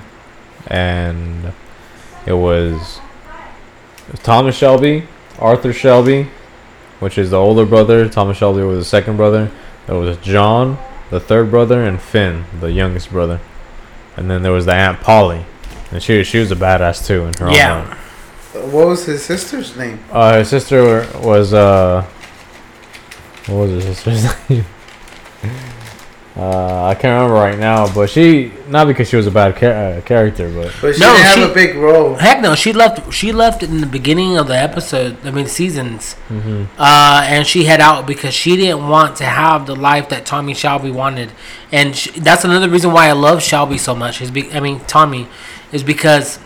and it was, it was Thomas Shelby, Arthur Shelby, which is the older brother. Thomas Shelby was the second brother. There was John, the third brother, and Finn, the youngest brother. And then there was the Aunt Polly, and she she was a badass too in her own Yeah. right. What was his sister's name? Uh, his sister was uh, what was his sister's name? Uh, I can't remember right now, but she not because she was a bad char- uh, character, but But she No, didn't have she- a big role. Heck no, she left. She left in the beginning of the episode. I mean seasons, Mhm. uh, and she had out because she didn't want to have the life that Tommy Shelby wanted, and sh that's another reason why I love Shelby so much. Is be- I mean Tommy, is because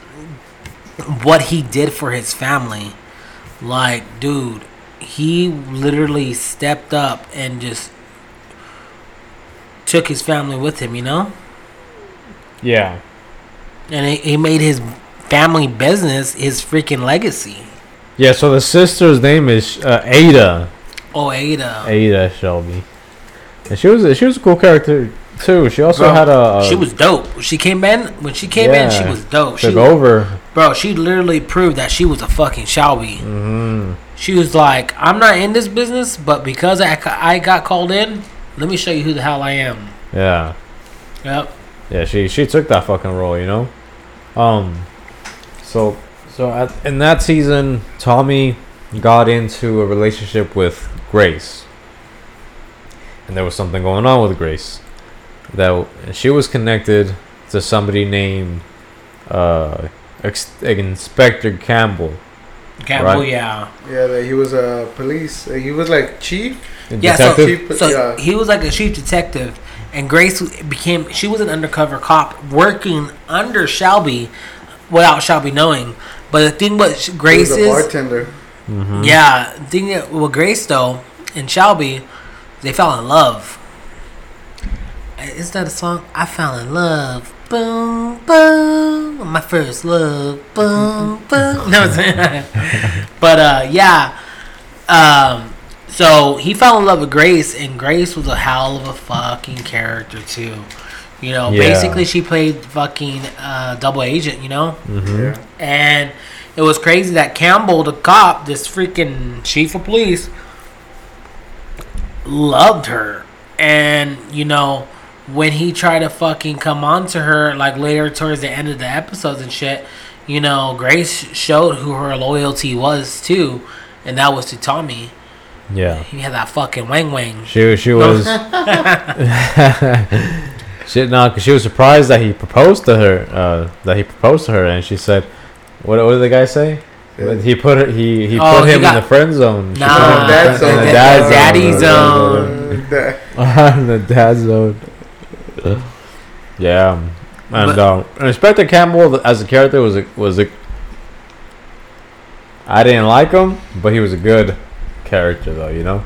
what he did for his family. Like, dude, he literally stepped up and just took his family with him. You know. yeah, and he, he made his family business his freaking legacy. yeah. So the sister's name is uh, Ada, Oh, Ada. Ada Shelby, and she was she was a cool character too. She also Bro, had a, a she was dope. She came in when she came in. She was dope. She, took over. bro, she literally proved that she was a fucking Shelby. hmm She was like, I'm not in this business, but because I, I got called in, let me show you who the hell I am. Yeah, Yep. yeah. She she took that fucking role, you know. Um, so so at, in that season, Tommy got into a relationship with Grace, and there was something going on with Grace. That she was connected to somebody named uh, Ex- Inspector Campbell. Campbell, Right. yeah. Yeah, that he was a police. He was like chief. Yeah, so, Detective. Chief, so yeah. he was like a chief detective, and Grace became she was an undercover cop working under Shelby, without Shelby knowing. But the thing what He Grace was a is, bartender. Mhm. yeah, the thing that with Grace though and Shelby, they fell in love. Uh, Is that a song? I fell in love. Boom, boom, my first love. Boom, boom. No, but uh, yeah. Um, so he fell in love with Grace, and Grace was a hell of a fucking character too. You know, Yeah. basically she played fucking uh, double agent. You know, Mhm. And it was crazy that Campbell, the cop, this freaking chief of police, loved her. And, you know, when he tried to fucking come on to her, like later towards the end of the episodes and shit, you know, Grace showed who her loyalty was too. And that was to Tommy. Yeah. He had that fucking wang wang. She she was she no, 'cause she was surprised that he proposed to her. Uh, that he proposed to her, and she said, "What what did the guy say? Yeah. He put her. He he Oh, put he him got- in the friend zone. Nah, put in dad the, zone. in the The dad daddy zone. zone. Uh, that- in the dad zone. Yeah, and But- um, and Inspector Campbell as a character was a, was a. I didn't like him, but he was a good character though. You know,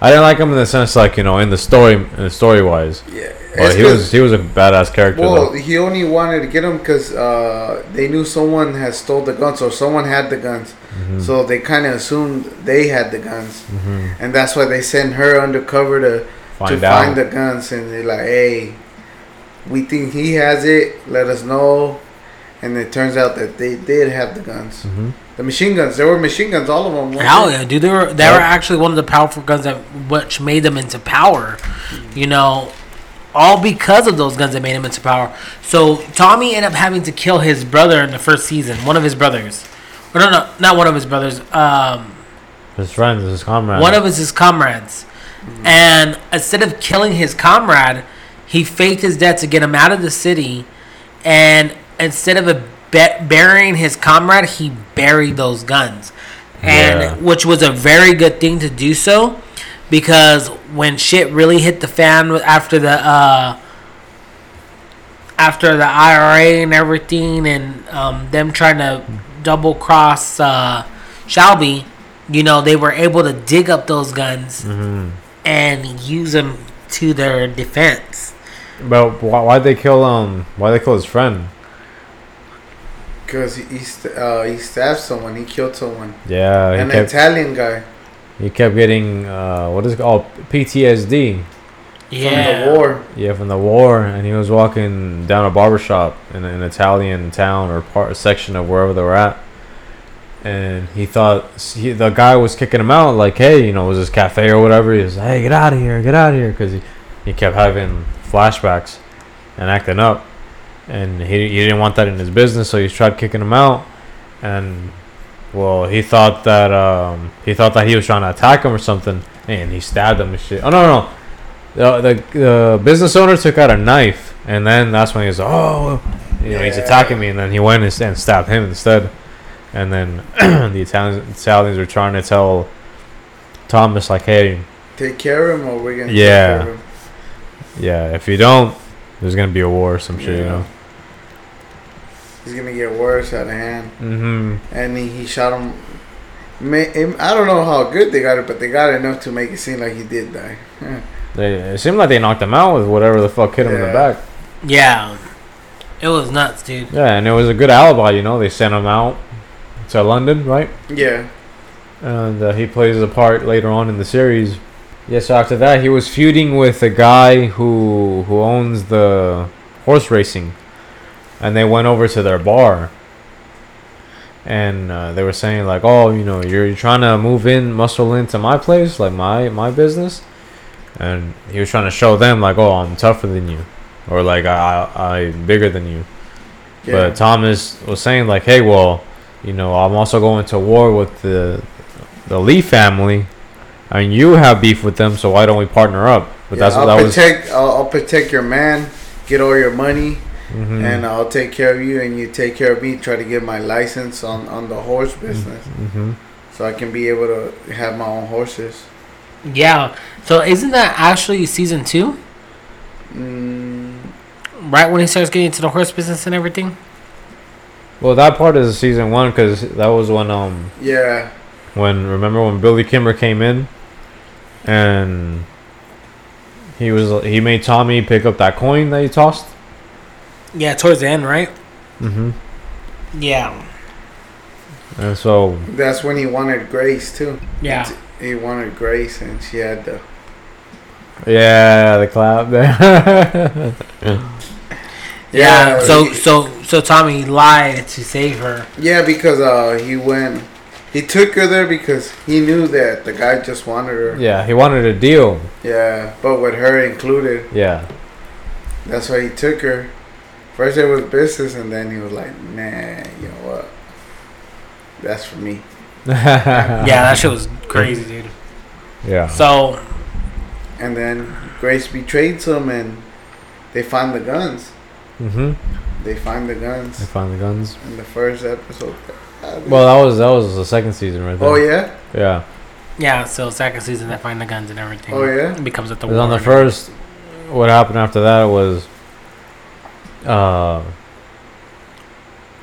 I didn't like him in the sense like you know in the story in the story wise. yeah. He was he was a badass character Well, though. he only wanted to get him because uh, they knew someone had stole the guns, or someone had the guns. Mhm. So they kind of assumed they had the guns, Mhm. and that's why they sent her undercover to Find to out. find the guns. And they're like, "Hey, we think he has it. Let us know." And it turns out that they did have the guns, Mhm. the machine guns. There were machine guns, all of them. weren't Hell there? yeah, dude! They were they were actually one of the powerful guns that which made them into power. You know, all because of those guns that made him into power. So Tommy ended up having to kill his brother in the first season, one of his brothers. Or no, no, not one of his brothers. Um, His friends, his comrades. one of his, his comrades. And instead of killing his comrade, he faked his death to get him out of the city. And instead of a be- burying his comrade, he buried those guns. And Yeah. which was a very good thing to do so because when shit really hit the fan after the uh after the IRA and everything and um, them trying to double cross uh, Shelby, you know, they were able to dig up those guns Mhm. and use them to their defense. But why why'd they kill um? Why they kill his friend? Because he he, st- uh, he stabbed someone, he killed someone, Yeah, he an kept Italian guy. he kept getting uh what is it called PTSD. Yeah. from the war. Yeah, from the war, and he was walking down a barber shop in an Italian town or part section of wherever they were at, and he thought he, the guy was kicking him out, like, "Hey, you know, it was this cafe or whatever." He was, "Hey, get out of here, get out of here," because he, he kept having flashbacks and acting up, and he he didn't want that in his business, so he tried kicking him out, and well, he thought that um he thought that he was trying to attack him or something, and he stabbed him and shit. Oh no, no, no. The, the the business owner took out a knife, and then that's when he was oh, you know, he's attacking me, and then he went and, and stabbed him instead, and then the Italians Italians were trying to tell Thomas like, hey, Take care of him, or we're gonna Yeah. Take care of him. Yeah, if you don't, there's gonna be a war or some shit, you know. He's gonna get worse out of hand, Mm-hmm. and he, he shot him. I don't know how good they got it, but they got enough to make it seem like he did die. They, it seemed like they knocked him out with whatever the fuck hit him in the back. Yeah. It was nuts, dude. Yeah, and it was a good alibi, you know. They sent him out to London, right? yeah, and uh, he plays a part later on in the series. Yeah, so after that, he was feuding with a guy who who owns the horse racing, and they went over to their bar, and uh, they were saying like, "Oh, you know, you're, trying to move in, muscle into my place, like my my business," and he was trying to show them like, "Oh, I'm tougher than you," or like I, I I'm bigger than you. yeah. But Thomas was saying like, "Hey, well, you know, I'm also going to war with the the Lee family, and you have beef with them, so why don't we partner up?" But Yeah, that's what I'll that was. protect. I'll, I'll protect your man. Get all your money, Mhm. and I'll take care of you, and you take care of me. Try to get my license on on the horse business, Mhm. so I can be able to have my own horses. Yeah. So isn't that actually season two? Mm, Right when he starts getting into the horse business and everything? Well, that part is season one because that was when um yeah, when remember when Billy Kimber came in, and he was he made Tommy pick up that coin that he tossed. Yeah, towards the end, right? Mm-hmm. Yeah. And so that's when he wanted Grace too. Yeah. He wanted Grace, and she had the. yeah, the clap there. Yeah. yeah. so he- so so Tommy lied to save her. Yeah, because uh, he went. He took her there because he knew that the guy just wanted her. yeah, he wanted a deal. Yeah, but with her included, Yeah. that's why he took her. First it was business, and then he was like, "Nah, you know what? That's for me." Yeah, that shit was crazy, dude. Yeah. So And then Grace betrays him, and they find the guns. Mm-hmm. They find the guns. They find the guns. in the first episode. Well, that was that was the second season right there. oh yeah, Yeah. yeah, so second season they find the guns and everything. oh yeah. It becomes at the. war. on the and first, what happened after that was, uh,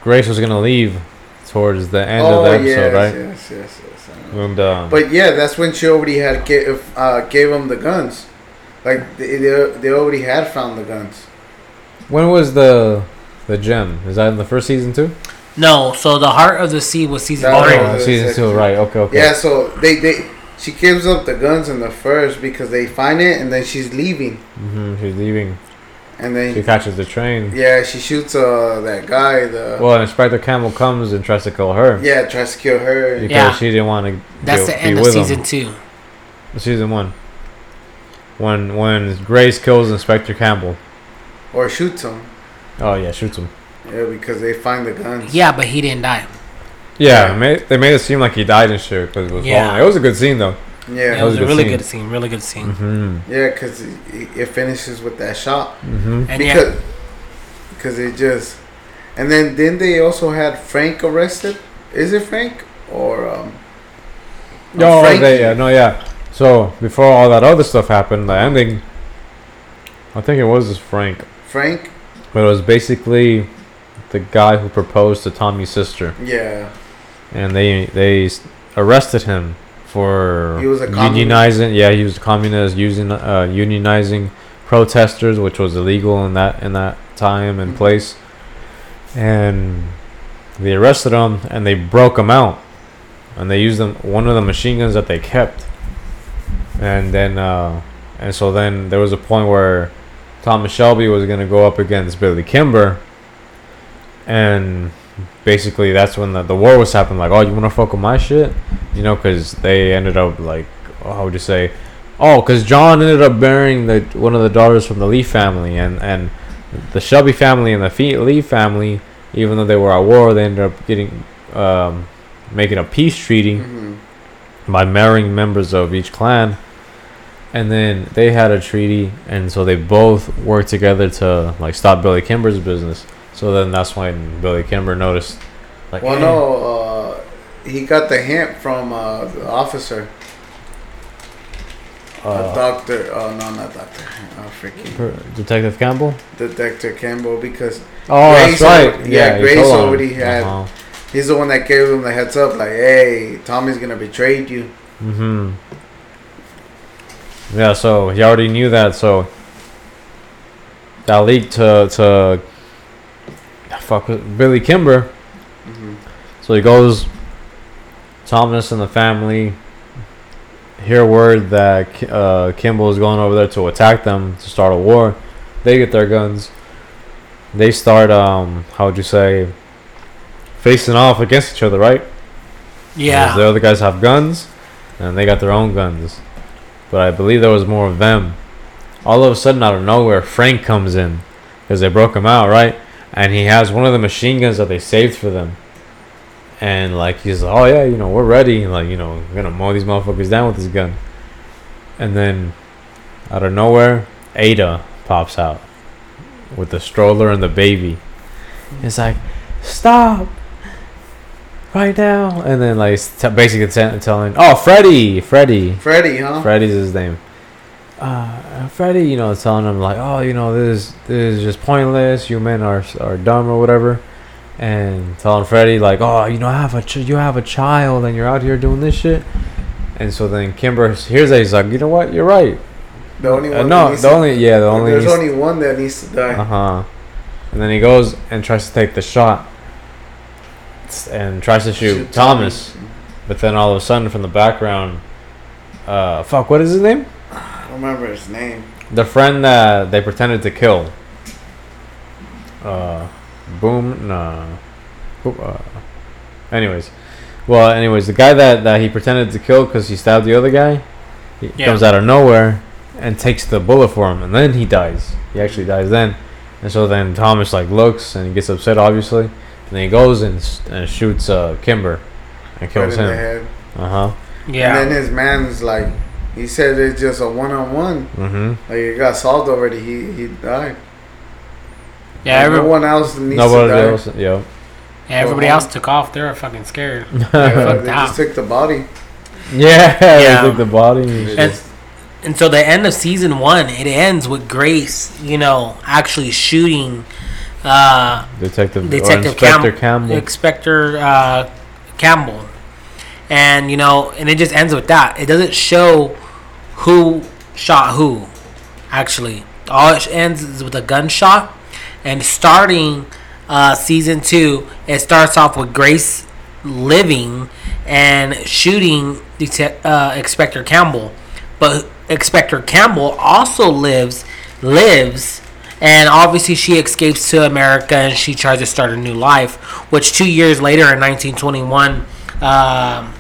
Grace was gonna leave towards the end of the episode, yes, right? yes, yes, yes. And um, But yeah, that's when she already had gave, uh, gave him the guns. Like they, they, they already had found the guns. when was the the gem? Is that in the first season too? No, so the heart of the sea was season That three. was- Oh, season two, right? Okay, okay. Yeah, so they, they she gives up the guns in the first because they find it and then she's leaving hmm She's leaving. and then She then catches the train. yeah she shoots uh that guy the Well, Inspector Campbell comes and tries to kill her yeah tries to kill her because Yeah. she didn't want to. That's the end of season two. Season one. When when Grace kills Inspector Campbell. or shoots him Oh yeah, shoots him. Yeah because they find the guns Yeah, but he didn't die. Yeah, Yeah. Made, they made it seem like he died and shit because it was Yeah. long. It was a good scene though. Yeah, yeah it was, was a a good really scene. good scene. Really good scene. Mm-hmm. yeah because it, it finishes with that shot Mm-hmm. And yeah, because because it just and then then they also had Frank arrested is it Frank or um No, Frankie. they, yeah, no, yeah. So before all that other stuff happened, the ending. I think it was Frank, Frank but it was basically the guy who proposed to Tommy's sister, yeah and they they arrested him for He was a unionizing. Yeah, he was a communist, using uh, unionizing protesters, which was illegal in that in that time and Mhm. place. And they arrested him, and they broke him out, and they used them one of the machine guns that they kept, and then uh, and so then there was a point where Thomas Shelby was gonna go up against Billy Kimber, and basically that's when the, the war was happening. Like, oh, you wanna fuck with my shit, you know? Because they ended up like, oh, how would you say? Oh, because John ended up marrying the one of the daughters from the Lee family, and and the Shelby family and the Lee family, even though they were at war, they ended up getting um, making a peace treaty Mhm. by marrying members of each clan. And then they had a treaty, and so they both worked together to like stop Billy Kimber's business. So then that's when Billy Kimber noticed, like, Well, "Hey, no, uh, he got the hint from uh, the officer, a uh, doctor. Oh no, not doctor. Oh, freaking Per- Detective Campbell. Detective Campbell because Oh, Grace that's right. yeah, he Grace already had- Uh-huh. he's the one that gave him the heads up. Like, hey, Tommy's gonna betray you. Mm-hmm. Yeah, so he already knew that. So that leaked to to fuck with Billy Kimber. hmm So he goes. Thomas and the family hear word that Ki- uh, Kimball is going over there to attack them to start a war. They get their guns. They start um how would you say facing off against each other, right? Yeah. The other guys have guns, and they got their own guns. But I believe there was more of them. All of a sudden, out of nowhere, Frank comes in because they broke him out, right? And he has one of the machine guns that they saved for them. And like he's like, oh yeah, you know, we're ready. Like you know, we're gonna mow these motherfuckers down with this gun. And then, out of nowhere, Ada pops out with the stroller and the baby. It's like, stop right now. And then like t- basically t- telling, oh Freddy, Freddy, Freddy, huh? Freddy's his name. Uh, Freddy, you know, telling him like, oh, you know, this is, this is just pointless. You men are are dumb or whatever. And telling Freddie like, oh, you know, I have a ch- you have a child and you're out here doing this shit. And so then Kimber hears that he's like, you know what, you're right. The only one. Uh, no, the only yeah, the only There's only one that needs to die. uh huh. And then he goes and tries to take the shot and tries to shoot, Shoot Thomas. But then all of a sudden, from the background, uh, fuck, what is his name? I remember his name. The friend that they pretended to kill. Uh, boom, nah. Boom, uh, anyways, well, anyways, the guy that, that he pretended to kill because he stabbed the other guy, he Yeah. comes out of nowhere and takes the bullet for him, and then he dies. He actually dies then, and so then Thomas like looks and he gets upset, obviously, and then he goes and, and shoots uh, Kimber and Right kills in him. Uh huh. Yeah. And then his man's like, he said it's just a one on one. Like it got solved already. He he died. yeah. Like, Every, no one else needs Nobody to die. else. Yeah. yeah, everybody else took off. They were fucking scared. Yeah, Fucked they out. just took the body. Yeah. Yeah. They took the body. They and And, and so the end of season one, it ends with Grace, you know, actually shooting uh, Detective, or Detective Inspector Cam- Campbell. Inspector uh, Campbell, and you know, and it just ends with that. It doesn't show who shot who. Actually, all it ends is with a gunshot. And starting uh, season two, it starts off with Grace living and shooting Detec- uh, Inspector Campbell, but Inspector Campbell also lives lives and obviously she escapes to America and she tries to start a new life. Which two years later, in 1921, um, I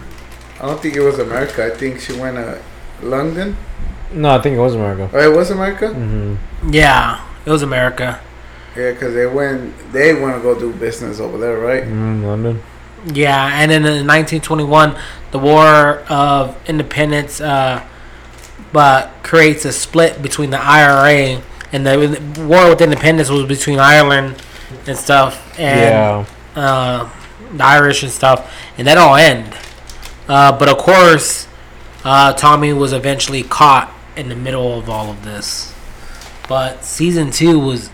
don't think it was America. I think she went to London. No, I think it was America. Oh, it was America. Mm-hmm. yeah, it was America. Yeah, because they went. They want to go do business over there, right? mm London. Yeah, and then in 1921, the War of Independence, uh, but creates a split between the IRA and the, the War with Independence was between Ireland and stuff, and yeah. uh, the Irish and stuff, and that all end. Uh, but of course, uh, Tommy was eventually caught in the middle of all of this. But season two was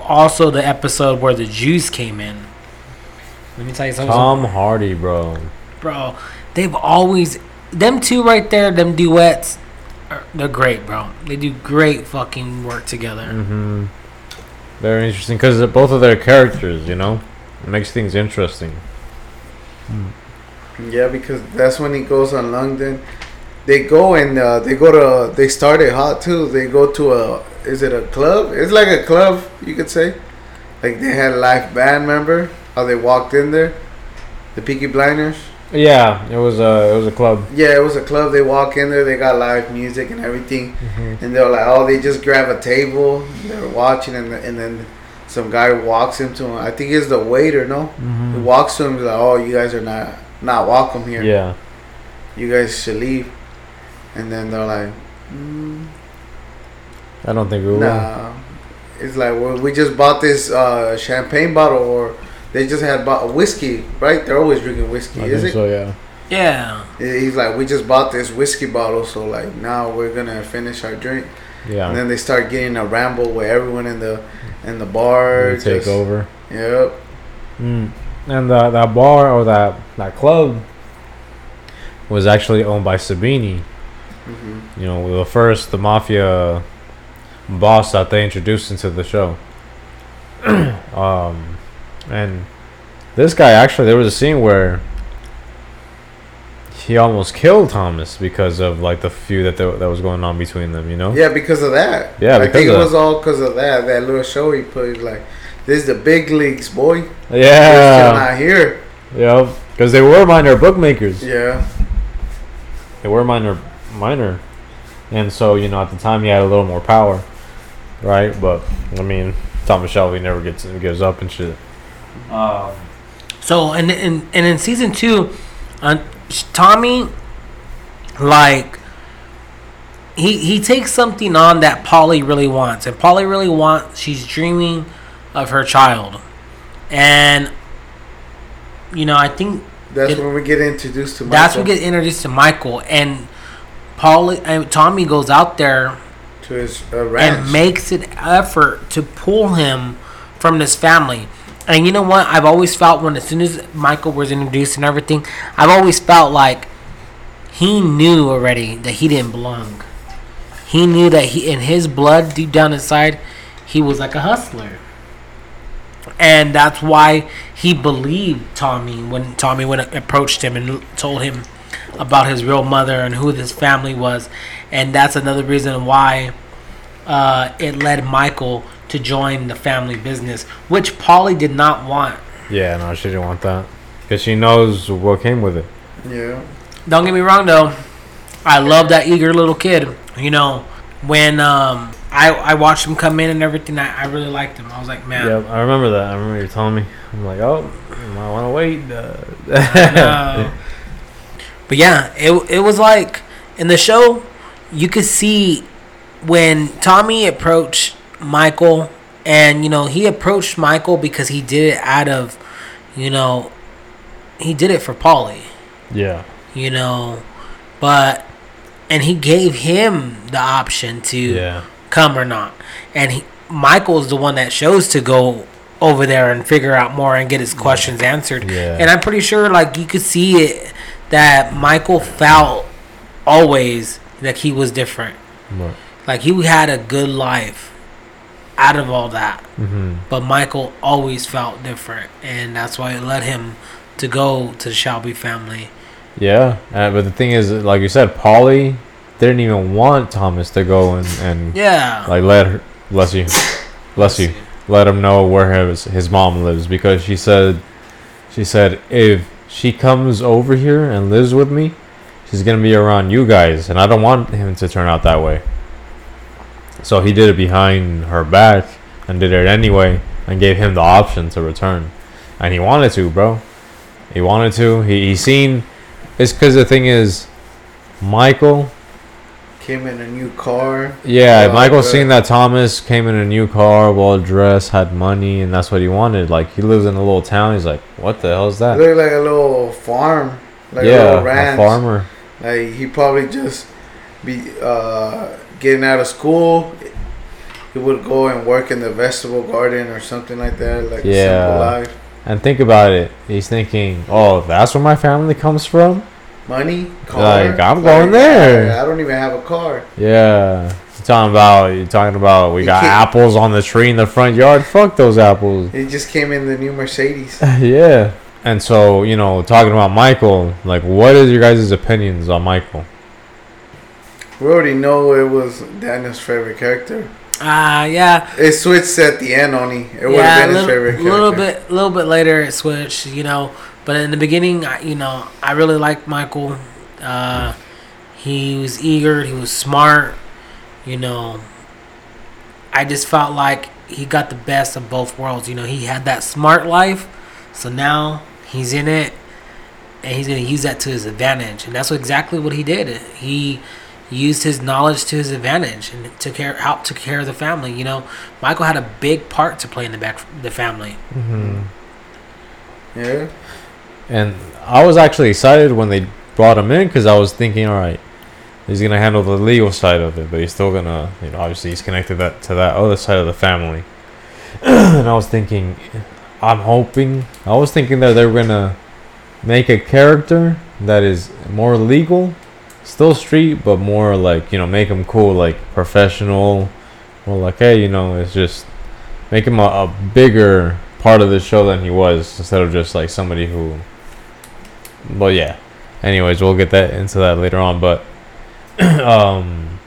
also the episode where the Jews came in. Let me tell you something, Tom Hardy, bro. bro. They've always them two right there, them duets. Are, they're great, bro. They do great fucking work together. Mm-hmm. Very interesting because both of their characters, you know, it makes things interesting. Yeah, because that's when he goes on London, they go and uh, they go to they started hot too. They go to a is it a club? It's like a club you could say. Like they had a live band member. How they walked in there, the Peaky Blinders. Yeah, it was a it was a club. Yeah, it was a club. They walk in there. They got live music and everything. And they're like, oh, they just grab a table. They're watching, and, and then some guy walks into him. I think he's the waiter. No, he walks to him. He's like, oh, you guys are not not welcome here. Yeah, You guys should leave. And then they're like, mm, I don't think we will. nah. It's like well, we just bought this uh, champagne bottle, or they just had bought a whiskey, right? They're always drinking whiskey, I is think it? so. Yeah. Yeah. He's like, we just bought this whiskey bottle, so like now we're gonna finish our drink. Yeah. And then they start getting a ramble with everyone in the in the bar. They take just- over. Yep. Mm. And the, that bar or that that club was actually owned by Sabini. hmm You know, the first the mafia boss that they introduced into the show. um, and this guy actually, there was a scene where he almost killed Thomas because of like the feud that th- that was going on between them. You know. Yeah, because of that. Yeah, I think it was all because of that. That little show he put. Like, this is the big leagues, boy. They're still Yeah. not here. Yeah. Because they were minor bookmakers. Yeah. They were minor, minor, and so you know at the time he had a little more power, right? But I mean, Thomas Shelby never gets gives up and shit. Um, So and in and in season two, uh, Tommy, like he he takes something on that Polly really wants, and Polly really wants. She's dreaming of her child, and you know I think That's It- when we get introduced to. that's Michael, when we get introduced to Michael and Polly and Tommy goes out there to his uh, ranch. and makes an effort to pull him from this family. And you know what? I've always felt when as soon as Michael was introduced and everything, I've always felt like he knew already that he didn't belong. He knew that he in his blood, deep down inside, he was like a hustler. And that's why he believed Tommy when Tommy went approached him and told him about his real mother and who this family was. And that's another reason why uh, it led Michael to join the family business, which Polly did not want. yeah, no, she didn't want that because she knows what came with it. yeah. Don't get me wrong though, I love that eager little kid. You know, when um, I I watched him come in and everything, I, I really liked him. I was like, man, Yeah, I remember that. I remember you telling me. I'm like, oh, I want to wait. Uh, Uh, but yeah, it it was like in the show, you could see when Tommy approached Michael, and you know he approached Michael because he did it out of, you know, he did it for Polly, yeah, you know, but and he gave him the option to yeah, come or not, and he Michael's the one that shows to go over there and figure out more and get his questions answered. Yeah. And I'm pretty sure like you could see it that Michael felt always like he was different. but, Like he had a good life out of all that. hmm But Michael always felt different and that's why it led him to go to the Shelby family. yeah. Uh, but the thing is, like you said, Polly didn't even want Thomas to go and and Yeah. like let her, bless you, bless you, let him know where his his mom lives because she said, she said if she comes over here and lives with me, she's gonna be around you guys, and I don't want him to turn out that way. So he did it behind her back and did it anyway, and gave him the option to return, and he wanted to, bro. He wanted to. He he seen. It's because the thing is, Michael Came in a new car. yeah, Oh, Michael good. seen that Thomas came in a new car, well dressed, had money, and that's what he wanted. Like he lives in a little town. He's like, what the hell is that? Looked like a little farm, like a yeah, little a farmer. Like he probably just be uh, getting out of school. He would go and work in the vegetable garden or something like that. Like Yeah. simple life. And think about it. He's thinking, oh, that's where my family comes from. Money, car. Like, I'm going there. I, I don't even have a car. Yeah. You're talking about you're talking about we You got apples on the tree in the front yard. Fuck those apples. It just came in the new Mercedes. yeah. And so you know, talking about Michael, like, what is your guys' opinions on Michael? We already know it was Daniel's favorite character. Uh yeah. It switched at the end only. It would yeah, have been a his favorite character. little bit, a little bit later it switched, you know. But in the beginning, I, you know, I really liked Michael. Uh, he was eager, he was smart, you know. I just felt like he got the best of both worlds. You know, he had that smart life, so now he's in it, and he's gonna use that to his advantage, and that's exactly what he did. He used his knowledge to his advantage and took care, helped took care of the family. You know, Michael had a big part to play in the back, the family. Mm-hmm. Yeah. And I was actually excited when they brought him in because I was thinking, all right, he's gonna handle the legal side of it, but he's still gonna, you know, obviously he's connected that to that other side of the family. and I was thinking, I'm hoping, I was thinking that they were gonna make a character that is more legal, still street, but more like you know, make him cool, like professional, or like hey, you know, it's just make him a, a bigger part of the show than he was instead of just like somebody who well yeah anyways we'll get that into that later on but um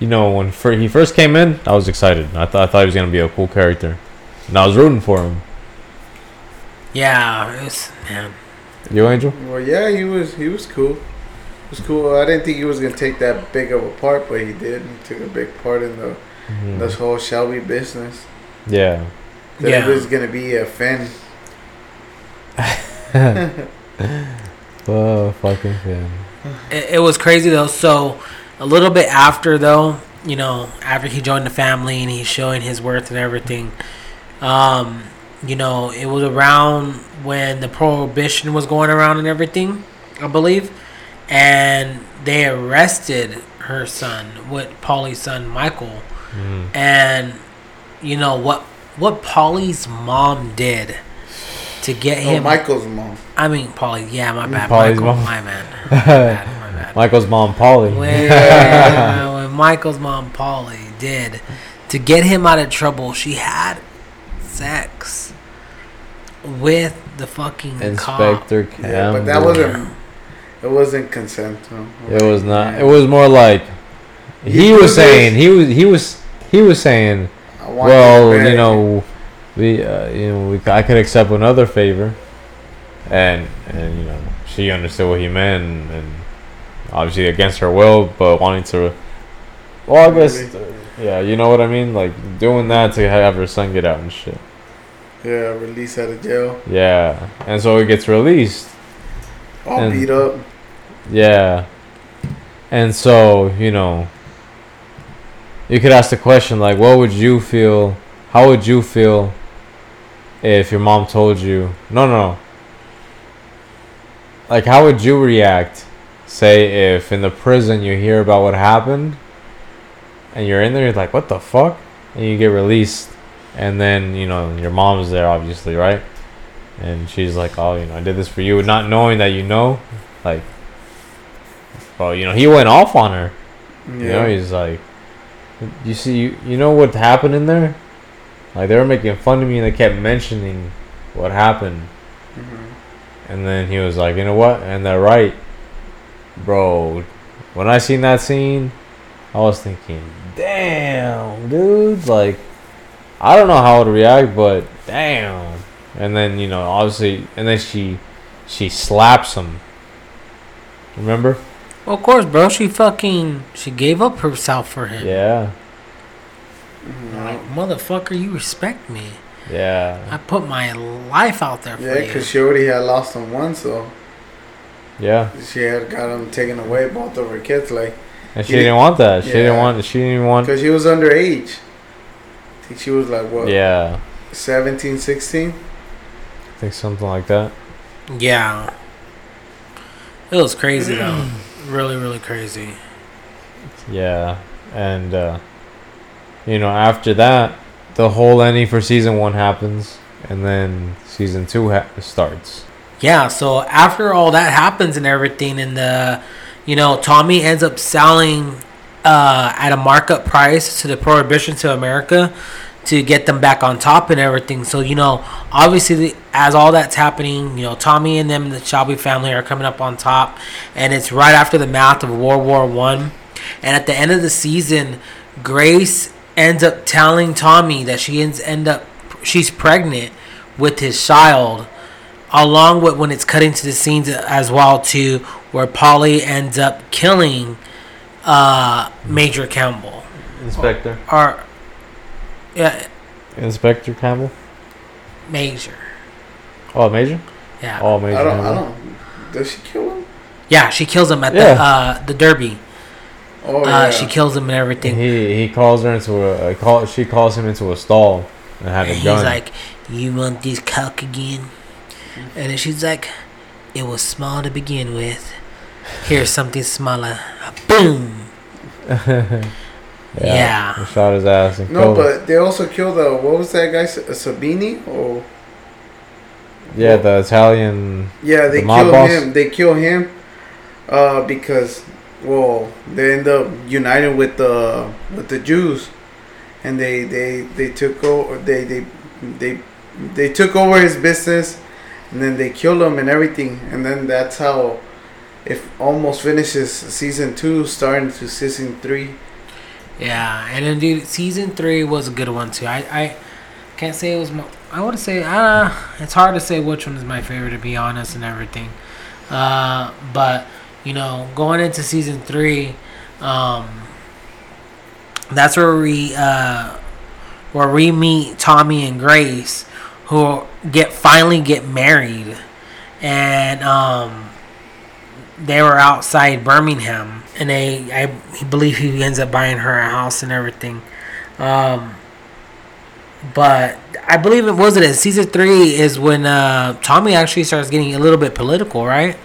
you know when fir- he first came in i was excited I, th- I thought he was going to be a cool character and i was rooting for him Yeah, it was, man. you angel Well, yeah, he was he was cool. He was cool. I didn't think he was gonna take that big of a part, but he did. He took a big part in the Mhm. this whole Shelby business. yeah That Yeah. it was gonna be a fan. oh fucking fan It, it was crazy though. So a little bit after though, you know, after he joined the family and he's showing his worth and everything, um, you know, it was around when the prohibition was going around and everything, I believe, and they arrested her son, with Polly's son Michael, Mhm. and you know what what Polly's mom did to get Oh, him. Michael's mom. I mean, Polly. Yeah, my bad. Polly's Michael, mom. my man. My bad. My bad. michael's mom polly When, when Michael's mom Polly did to get him out of trouble, she had sex with the fucking cop. inspector Campbell. Yeah, but that wasn't. It wasn't consent. no. It was not. It was more like he You do was saying. He was. He was. He was saying. Well, you know, we. Uh, you know, we. I could accept another favor, and and you know, she understood what he meant, and, and obviously against her will, but wanting to. Well, I guess. Yeah, you know what I mean. Like doing that to have her son get out and shit. Yeah, released out of jail, Yeah, and so he gets released. all And- beat up. Yeah. And so, you know, you could ask the question like what would you feel how would you feel if your mom told you no no no like how would you react say if in the prison you hear about what happened and you're in there you're like what the fuck and you get released and then you know your mom's there obviously right and she's like oh you know i did this for you not knowing that you know like well you know he went off on her Yeah. you know, he's like, you see, you, you know what happened in there? Like they were making fun of me and they kept mentioning what happened, Mhm. and then he was like, you know what? And they're right, bro. When I seen that scene, I was thinking, damn, dude. Like, I don't know how to react, but damn. And then you know, obviously, and then she, she slaps him. Remember? Well, of course, bro. She fucking she gave up herself for him. Yeah, Mhm. Like, motherfucker, you respect me. yeah. I put my life out there for Yeah, you. because she already had lost him once, so Yeah, she had got him taken away, both of her kids, like, and she Yeah. didn't want that. She didn't Yeah. want. She didn't even want. because she was underage. I think she was like, what, Yeah, 17, 16? I think something like that. Yeah. It was crazy though. Really, really crazy. Yeah, and uh, you know after that, the whole ending for season one happens, and then season two ha- starts. Yeah, so after all that happens and everything, and the, you know, Tommy ends up selling uh, at a markup price to the Prohibition to America to get them back on top and everything. So, you know, obviously, as all that's happening, you know, Tommy and them, the Shelby family, are coming up on top, and it's right after the mouth of World War One. And at the end of the season, Grace ends up telling Tommy that she ends end up she's pregnant with his child, along with when it's cutting to the scenes as well too, where Polly ends up killing uh, Major Campbell Inspector. or yeah, Inspector Campbell. Major. Oh, Major. Yeah, Oh, Major. I don't. I don't. Does she kill him? yeah. She kills him at the uh, the Derby. Oh Uh, yeah. She kills him and everything. He he calls her into a, a call. She calls him into a stall and had And a he's like, "You want this cock again?" And then she's like, "It was small to begin with. Here's something smaller." Boom. yeah. He shot his ass and no, killed him. but they also killed the what was that guy? S- Sabini? Or Yeah, the Italian. yeah, they The mob killed boss? him. They kill him, uh, because well, they end up uniting with the with the Jews, and they they they took over. They they they they took over his business, and then they killed him and everything, and then that's how. It almost finishes season two, starting to season three. Yeah, and then dude, season three was a good one too. I, I can't say it was my. I would say uh, it's hard to say which one is my favorite to be honest and everything. Uh, but you know, going into season three, um, that's where we uh, where we meet Tommy and Grace, who get finally get married, and um, they were outside Birmingham, and they I believe he ends up buying her a house and everything. Um, but I believe it was it season three is when uh, Tommy actually starts getting a little bit political, right?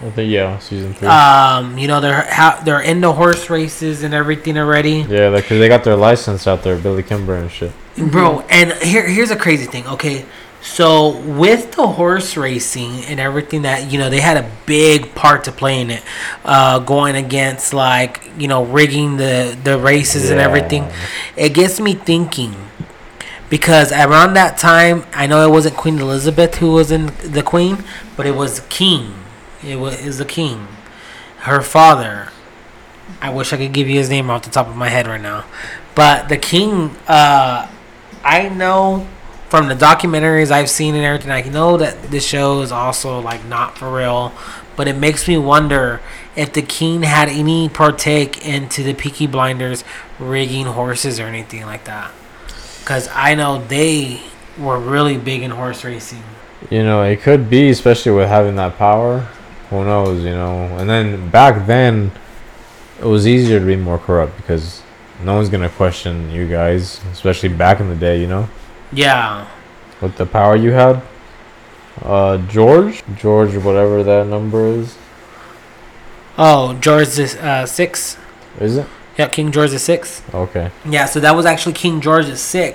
I think yeah, season three. Um, you know they're ha- they're into horse races and everything already. yeah, because they got their license out there, Billy Kimber and shit. bro and here here's a crazy thing okay so with the horse racing and everything that you know they had a big part to play in it uh going against like you know rigging the the races and everything it gets me thinking because around that time i know it wasn't queen elizabeth who was in the queen but it was king it the king her father i wish i could give you his name off the top of my head right now but the king uh I know from the documentaries I've seen and everything, I know that this show is also like not for real, but it makes me wonder if the king had any partake into the Peaky Blinders rigging horses or anything like that. Because I know they were really big in horse racing. You know, it could be, especially with having that power. Who knows, you know? And then back then, it was easier to be more corrupt because no one's gonna question you guys, especially back in the day, you know, Yeah. with the power you had. Uh, George, George, whatever that number is, Oh, George uh, six. is it? Yeah, King George the sixth. Okay. Yeah, so that was actually King George VI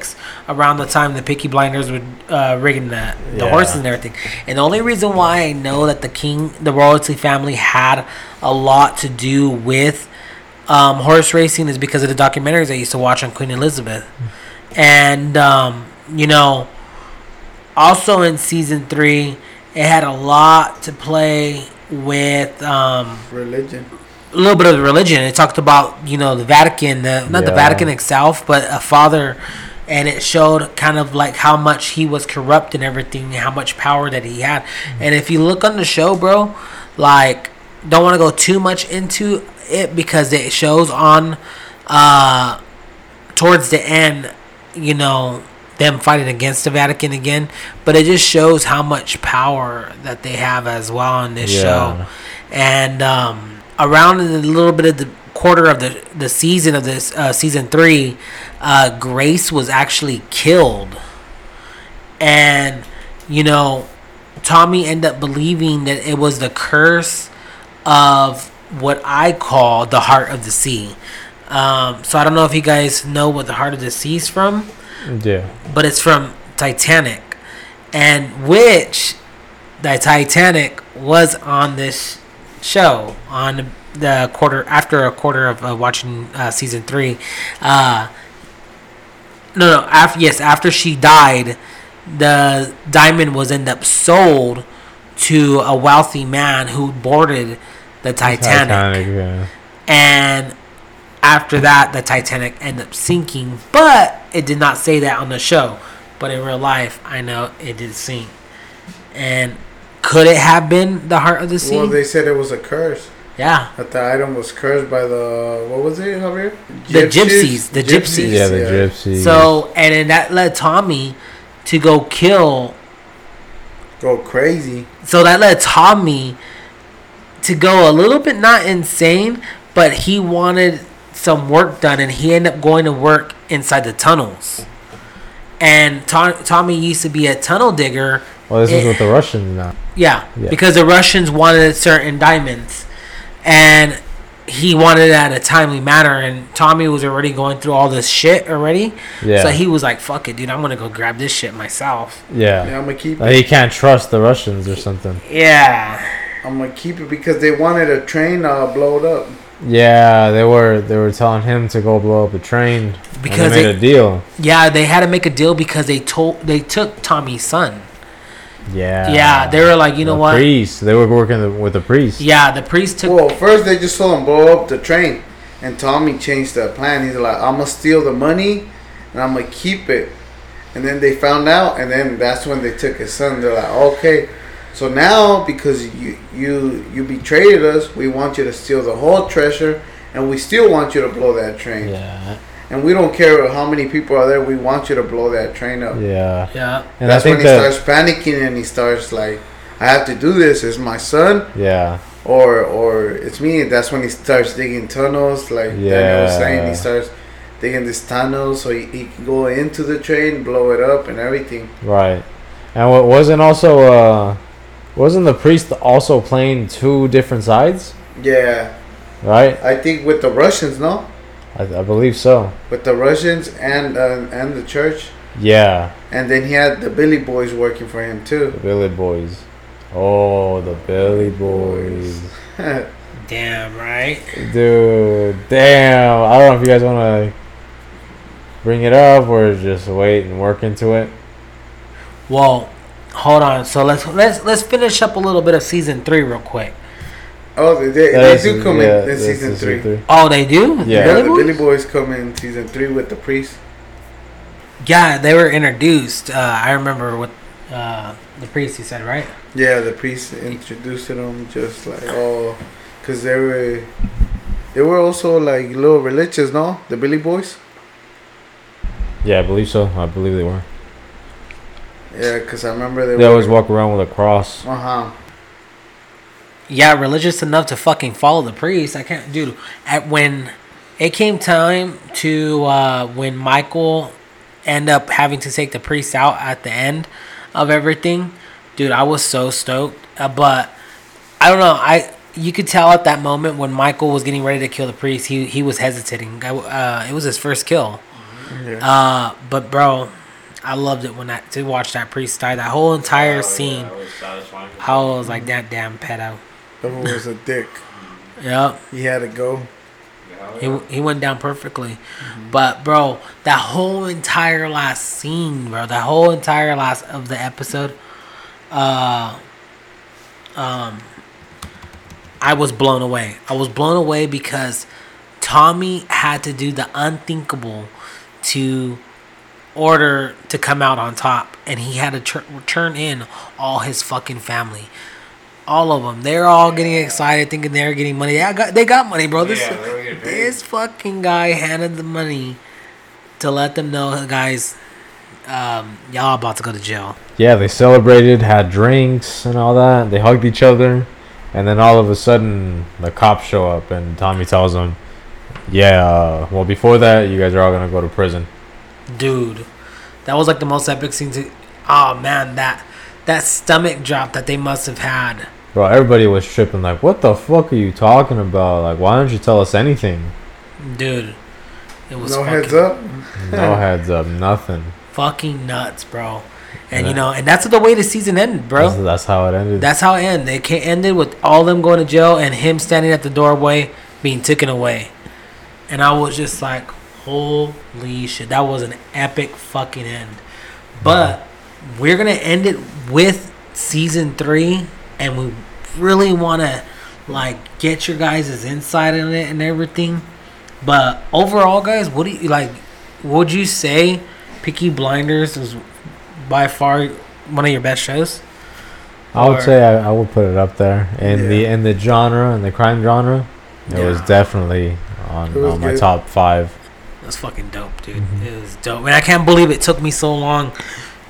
around the time the Peaky Blinders were uh, rigging the, the Yeah. horses and everything. And the only reason why I know that the king, the royalty family, had a lot to do with um, horse racing is because of the documentaries I used to watch on Queen Elizabeth. And, um, you know, also in season three, it had a lot to play with. Um, Religion. A little bit of religion. It talked about you know the Vatican, the not the Vatican itself, but a father, and it showed kind of like how much he was corrupt and everything, how much power that he had. And if you look on the show, bro, like don't want to go too much into it because it shows on uh towards the end, you know them fighting against the Vatican again, but it just shows how much power that they have as well on this show and um, around in a little bit of the quarter of the the season of this uh, season three, uh, Grace was actually killed, and you know, Tommy ended up believing that it was the curse of what I call the heart of the sea. Um, so I don't know if you guys know what the heart of the sea is from Yeah. but it's from Titanic, and which the Titanic was on this show on the quarter after a quarter of uh, watching uh, season three. Uh, no, no, after yes, after she died, the diamond was end up sold to a wealthy man who boarded the Titanic. Titanic, yeah. And after that, the Titanic ended up sinking, but it did not say that on the show. But in real life, I know it did sink. And could it have been the heart of the sea? Well, they said it was a curse. yeah. That the item was cursed by the what was it, Javier? The gypsies, the gypsies. Yeah, the gypsies. So, and then that led Tommy to go kill. Go crazy. So that led Tommy to go a little bit not insane, but he wanted some work done, and he ended up going to work inside the tunnels. And To- Tommy used to be a tunnel digger. well, this is eh, with the Russians now. Yeah, Yeah. because the Russians wanted certain diamonds, and he wanted it at a timely manner. And Tommy was already going through all this shit already, Yeah. so he was like, "Fuck it, dude, I'm gonna go grab this shit myself." yeah. Yeah, I'm gonna keep Like, it. he can't trust the Russians or something. Yeah, I'm gonna keep it because they wanted a train uh, blowed up. Yeah, they were they were telling him to go blow up a train Because they made they- a deal. yeah, they had to make a deal because they told they took Tommy's son. Yeah. Yeah, they were like, you know The what? Priest. They were working the, with the priest. Yeah, the priest took. Well, first they just told him blow up the train, and Tommy changed the plan. He's like, I'm gonna steal the money, and I'm gonna keep it. And then they found out, and then that's when they took his son. They're like, okay, so now because you you you betrayed us, we want you to steal the whole treasure, and we still want you to blow that train. Yeah. And we don't care how many people are there. We want you to blow that train up. Yeah. yeah, And that's I when he that starts panicking and he starts like, I have to do this. It's my son yeah. or or it's me. That's when he starts digging tunnels, like Daniel was saying. He starts digging this tunnel so he, he can go into the train, blow it up, and everything. Right. And what wasn't also uh wasn't the priest also playing two different sides? Yeah, Right? I think with the Russians, no, I, I believe so. with the Russians and uh, and the church, Yeah. and then he had the Billy Boys working for him too. The. Billy Boys. Oh, the Billy Boys. damn right. Dude, damn. I don't know if you guys want to bring it up or just wait and work into it. Well, hold on. So let's let's let's finish up a little bit of season three real quick. oh, they, they, they is- do come yeah, in, in that's season three. Oh, they do. The Yeah. Yeah, Billy the Boys? Billy Boys come in season three with the priest. Yeah, they were introduced. Uh, I remember what uh, the priest he said, right? Yeah, the priest introduced them just like oh, cause they were they were also like little religious, no? The Billy Boys. Yeah, I believe so. I believe they were. Yeah, cause I remember they, They were. always walk around with a cross. Uh huh. Yeah, religious enough to fucking follow the priest. I can't, dude. At when it came time to uh, when Michael end up having to take the priest out at the end of everything, dude, I was so stoked. Uh, but I don't know. I you could tell at that moment when Michael was getting ready to kill the priest, he he was hesitating. I, uh, it was his first kill. Yeah. Uh, but bro, I loved it when I to watch that priest die. That whole entire scene. How I was like, that damn pedo. That was a dick. Yep. He had to go. He, he went down perfectly. But bro, that whole entire last scene, bro, that whole entire last of the episode, uh um I was blown away. I was blown away because Tommy had to do the unthinkable to order to come out on top and he had to tr- turn in all his fucking family. All of them. They're all getting excited thinking they're getting money. Yeah, got, they got money, bro. This Yeah, they were getting paid. this fucking guy handed the money to let them know, guys, um, y'all about to go to jail. Yeah, they celebrated, had drinks and all that. They hugged each other, and then all of a sudden, the cops show up, and Tommy tells them, "Yeah, uh, well, before that, you guys are all gonna go to prison." Dude, that was like the most epic scene to. Oh man, that that stomach drop that they must have had. Bro, everybody was tripping. Like, what the fuck are you talking about? Like, why don't you tell us anything? Dude, it was No fucking, heads up. No heads up, nothing. fucking nuts, bro. And Yeah. you know, and that's the way the season ended, bro. That's, that's how it ended. That's how it ended. It ca- ended with all them going to jail and him standing at the doorway being taken away. And I was just like, holy shit, that was an epic fucking end. But we're gonna end it with season three, and we really want to like get your guys' insight on it and everything. But overall, guys, what do you like? Would you say Peaky Blinders is by far one of your best shows? I would Or- say I, I would put it up there in the in the genre in the crime genre. It was definitely on, It was on my top five. That's fucking dope, dude. Mhm. It was dope, and I can't believe it took me so long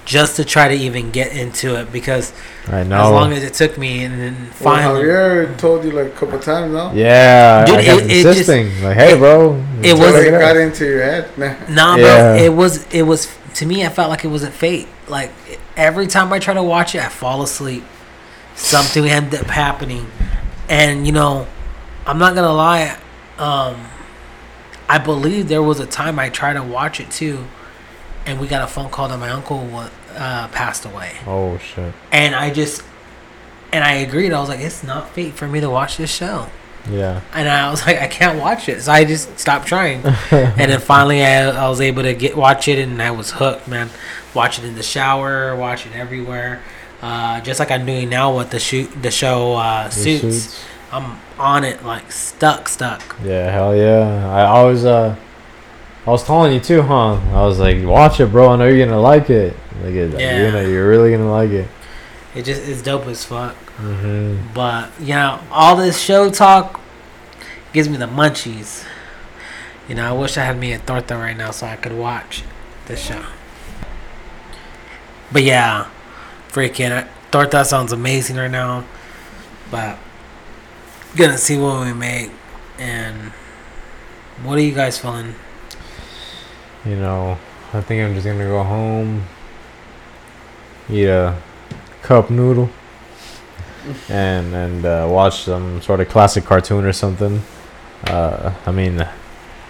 just to try to even get into it because I know. as long as it took me, and then Well, finally, Javier told you like a couple times now. yeah, Dude, I kept it- it just- insisting. like, hey, it- bro, it So was- it got into your head. Nah. Nah, Yeah. bro. It was. It was. To me, I felt like it wasn't fate. Like every time I try to watch it, I fall asleep. Something ended up happening, and you know, I'm not gonna lie. Um, I believe there was a time I tried to watch it too, and we got a phone call that my uncle uh, passed away, Oh shit. and I just, and I agreed. I was like, it's not fate for me to watch this show. Yeah. And I was like, I can't watch it, so I just stopped trying. and then finally, I, I was able to get watch it, and I was hooked, man. Watch it in the shower, watch it everywhere, uh, just like I'm doing now with the shoot the show uh, The suits. I'm on it like stuck, stuck. Yeah, hell yeah. I always uh I was telling you too, huh? I was like, watch it, bro. I know you're gonna like it. Like, it, Yeah. you're gonna, you're really gonna like it. It just is dope as fuck. Mm-hmm. But you know, all this show talk gives me the munchies. You know, I wish I had me a torta right now so I could watch this show. But yeah, freaking uh, torta sounds amazing right now. But gonna see what we make and what are you guys feeling? You know, I think I'm just gonna go home, eat a cup noodle, and and uh, watch some sort of classic cartoon or something. Uh, I mean,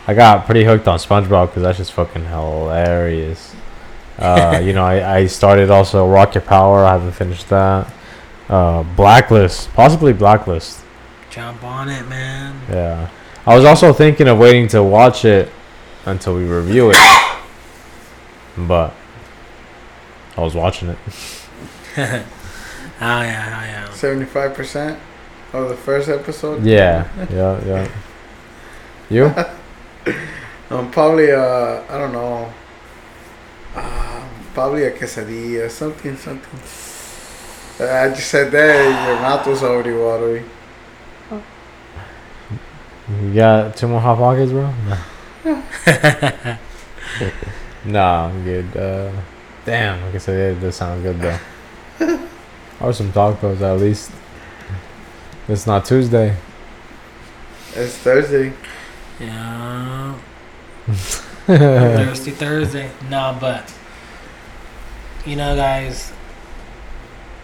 I got pretty hooked on SpongeBob because that's just fucking hilarious. Uh, you know, I, I started also Rocket Power. I haven't finished that. Uh, Blacklist, possibly Blacklist. Jump on it, man. Yeah. I was also thinking of waiting to watch it until we review it. But I was watching it. oh yeah, oh yeah. Seventy-five percent of the first episode. Yeah. Yeah, yeah. You? Um, probably uh, I don't know. Um, probably a quesadilla, something, something. Uh, I just said that your mouth was already watery. You got two more hot pockets, bro? No. nah, I'm good. Uh, damn, like I said, it does sound good though. or some tacos at least. It's not Tuesday. It's Thursday. Yeah. Thirsty Thursday. No, but you know, guys,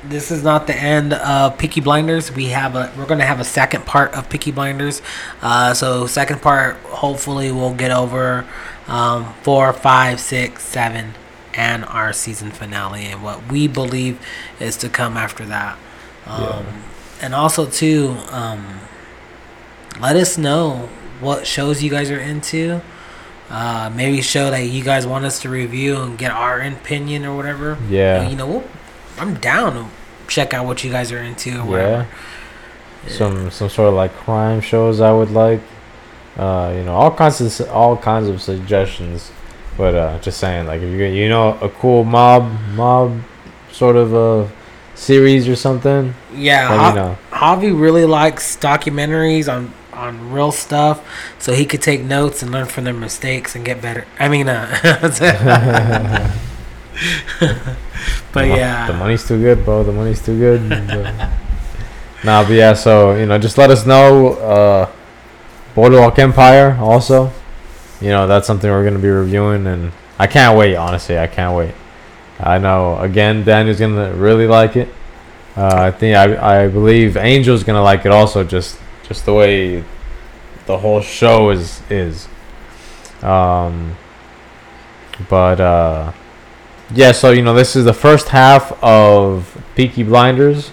this is not the end of Peaky Blinders. We have a we're gonna have a second part of Peaky Blinders. Uh, so second part, hopefully, we'll get over um, four, five, six, seven, and our season finale, and what we believe is to come after that. Um, Yeah. And also, too, um, let us know what shows you guys are into. Uh, maybe show that you guys want us to review and get our opinion or whatever. Yeah. You know, we'll, I'm down to check out what you guys are into or whatever. some some sort of like crime shows I would like. Uh, you know, all kinds of all kinds of suggestions. But uh, just saying, like if you you know a cool mob mob sort of a series or something, Yeah, let Ho- know. Javi really likes documentaries on on real stuff, so he could take notes and learn from their mistakes and get better. I mean, uh, but The mo- yeah, the money's too good, bro. The money's too good. nah, but yeah. So you know, just let us know. Uh, Boardwalk Empire also. You know, that's something we're gonna be reviewing, and I can't wait. Honestly, I can't wait. I know. Again, Daniel's gonna really like it. Uh, I think I I believe Angel's gonna like it also. Just just the way the whole show is is. Um. But uh. Yeah, so you know this is the first half of Peaky Blinders.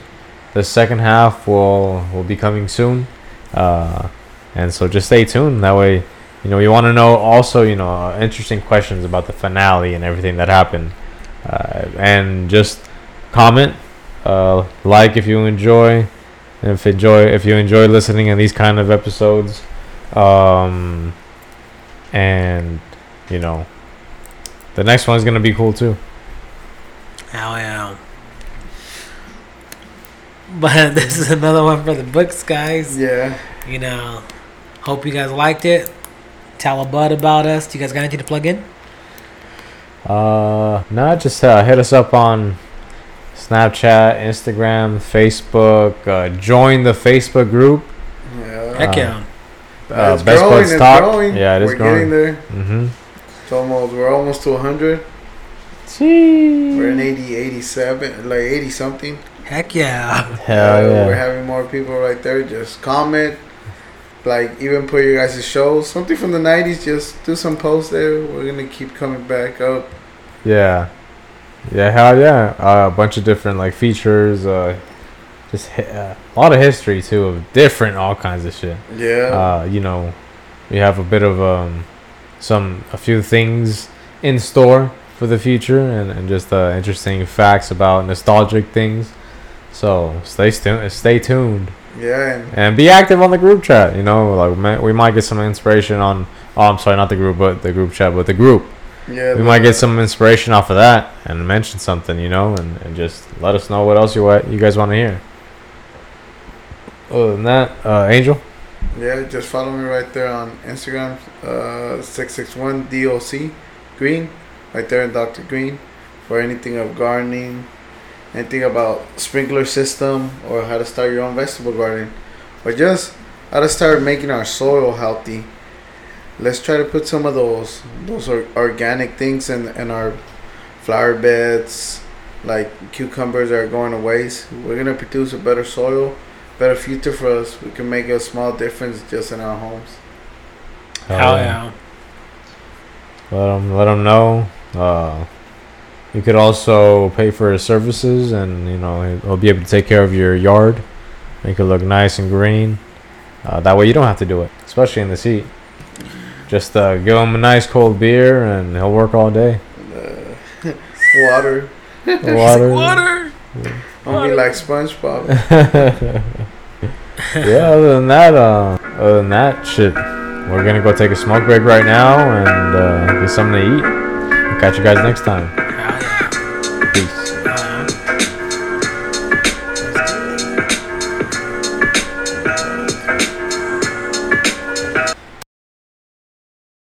The second half will will be coming soon, uh, and so just stay tuned. That way, you know you want to know also you know uh, interesting questions about the finale and everything that happened, uh, and just comment, uh, like if you enjoy, if enjoy if you enjoy listening in these kind of episodes, um, and you know, the next one's gonna be cool too. Hell yeah. But this is another one for the books, guys. Yeah. You know, hope you guys liked it. Tell a bud about us. Do you guys got anything to plug in? Uh, no, just uh, hit us up on Snapchat, Instagram, Facebook. Uh, join the Facebook group. Yeah. Heck yeah. Uh, it's Best growing, Bud it's Stock. growing. Yeah, it is We're growing. getting there. Mm-hmm. It's almost we're almost to 100. See. We're in 80, 87, like 80 something. Heck yeah. Hell Uh, yeah. We're having more people right there. Just comment, like even put your guys' shows, something from the 90s. Just do some posts there. We're gonna keep coming back up. Yeah, yeah, hell yeah! Uh, a bunch of different like features. Uh, just hi- uh, a lot of history too of different all kinds of shit. Yeah. Uh, you know, we have a bit of um, some a few things in store for the future, and, and just uh, interesting facts about nostalgic things. So stay tuned. Stay tuned yeah. And and be active on the group chat. You know, like we might, we might get some inspiration on. Oh, I'm sorry, not the group, but the group chat, but the group yeah. we might get some inspiration off of that and mention something, you know, and, and just let us know what else you what you guys want to hear. Other than that, uh, Angel, Yeah, just follow me right there on Instagram, uh, 661 DOC Green, right there in Dr. Green, for anything of gardening, anything about sprinkler system, or how to start your own vegetable garden, or just how to start making our soil healthy. Let's try to put some of those those organic things in, in our flower beds, like cucumbers are going to waste. We're gonna produce a better soil better future for us. We can make a small difference just in our homes. Hell yeah. let them let them know. Uh, you could also pay for his services, and you know he'll- he'll be able to take care of your yard, make it look nice and green. Uh, that way you don't have to do it, especially in this heat. Just uh, give him a nice cold beer, and he'll work all day. Uh, water. Water. Water. Don't be like SpongeBob. yeah, other than that, uh, other than that, shit, we're gonna go take a smoke break right now and uh, get something to eat. We'll catch you guys next time. Peace.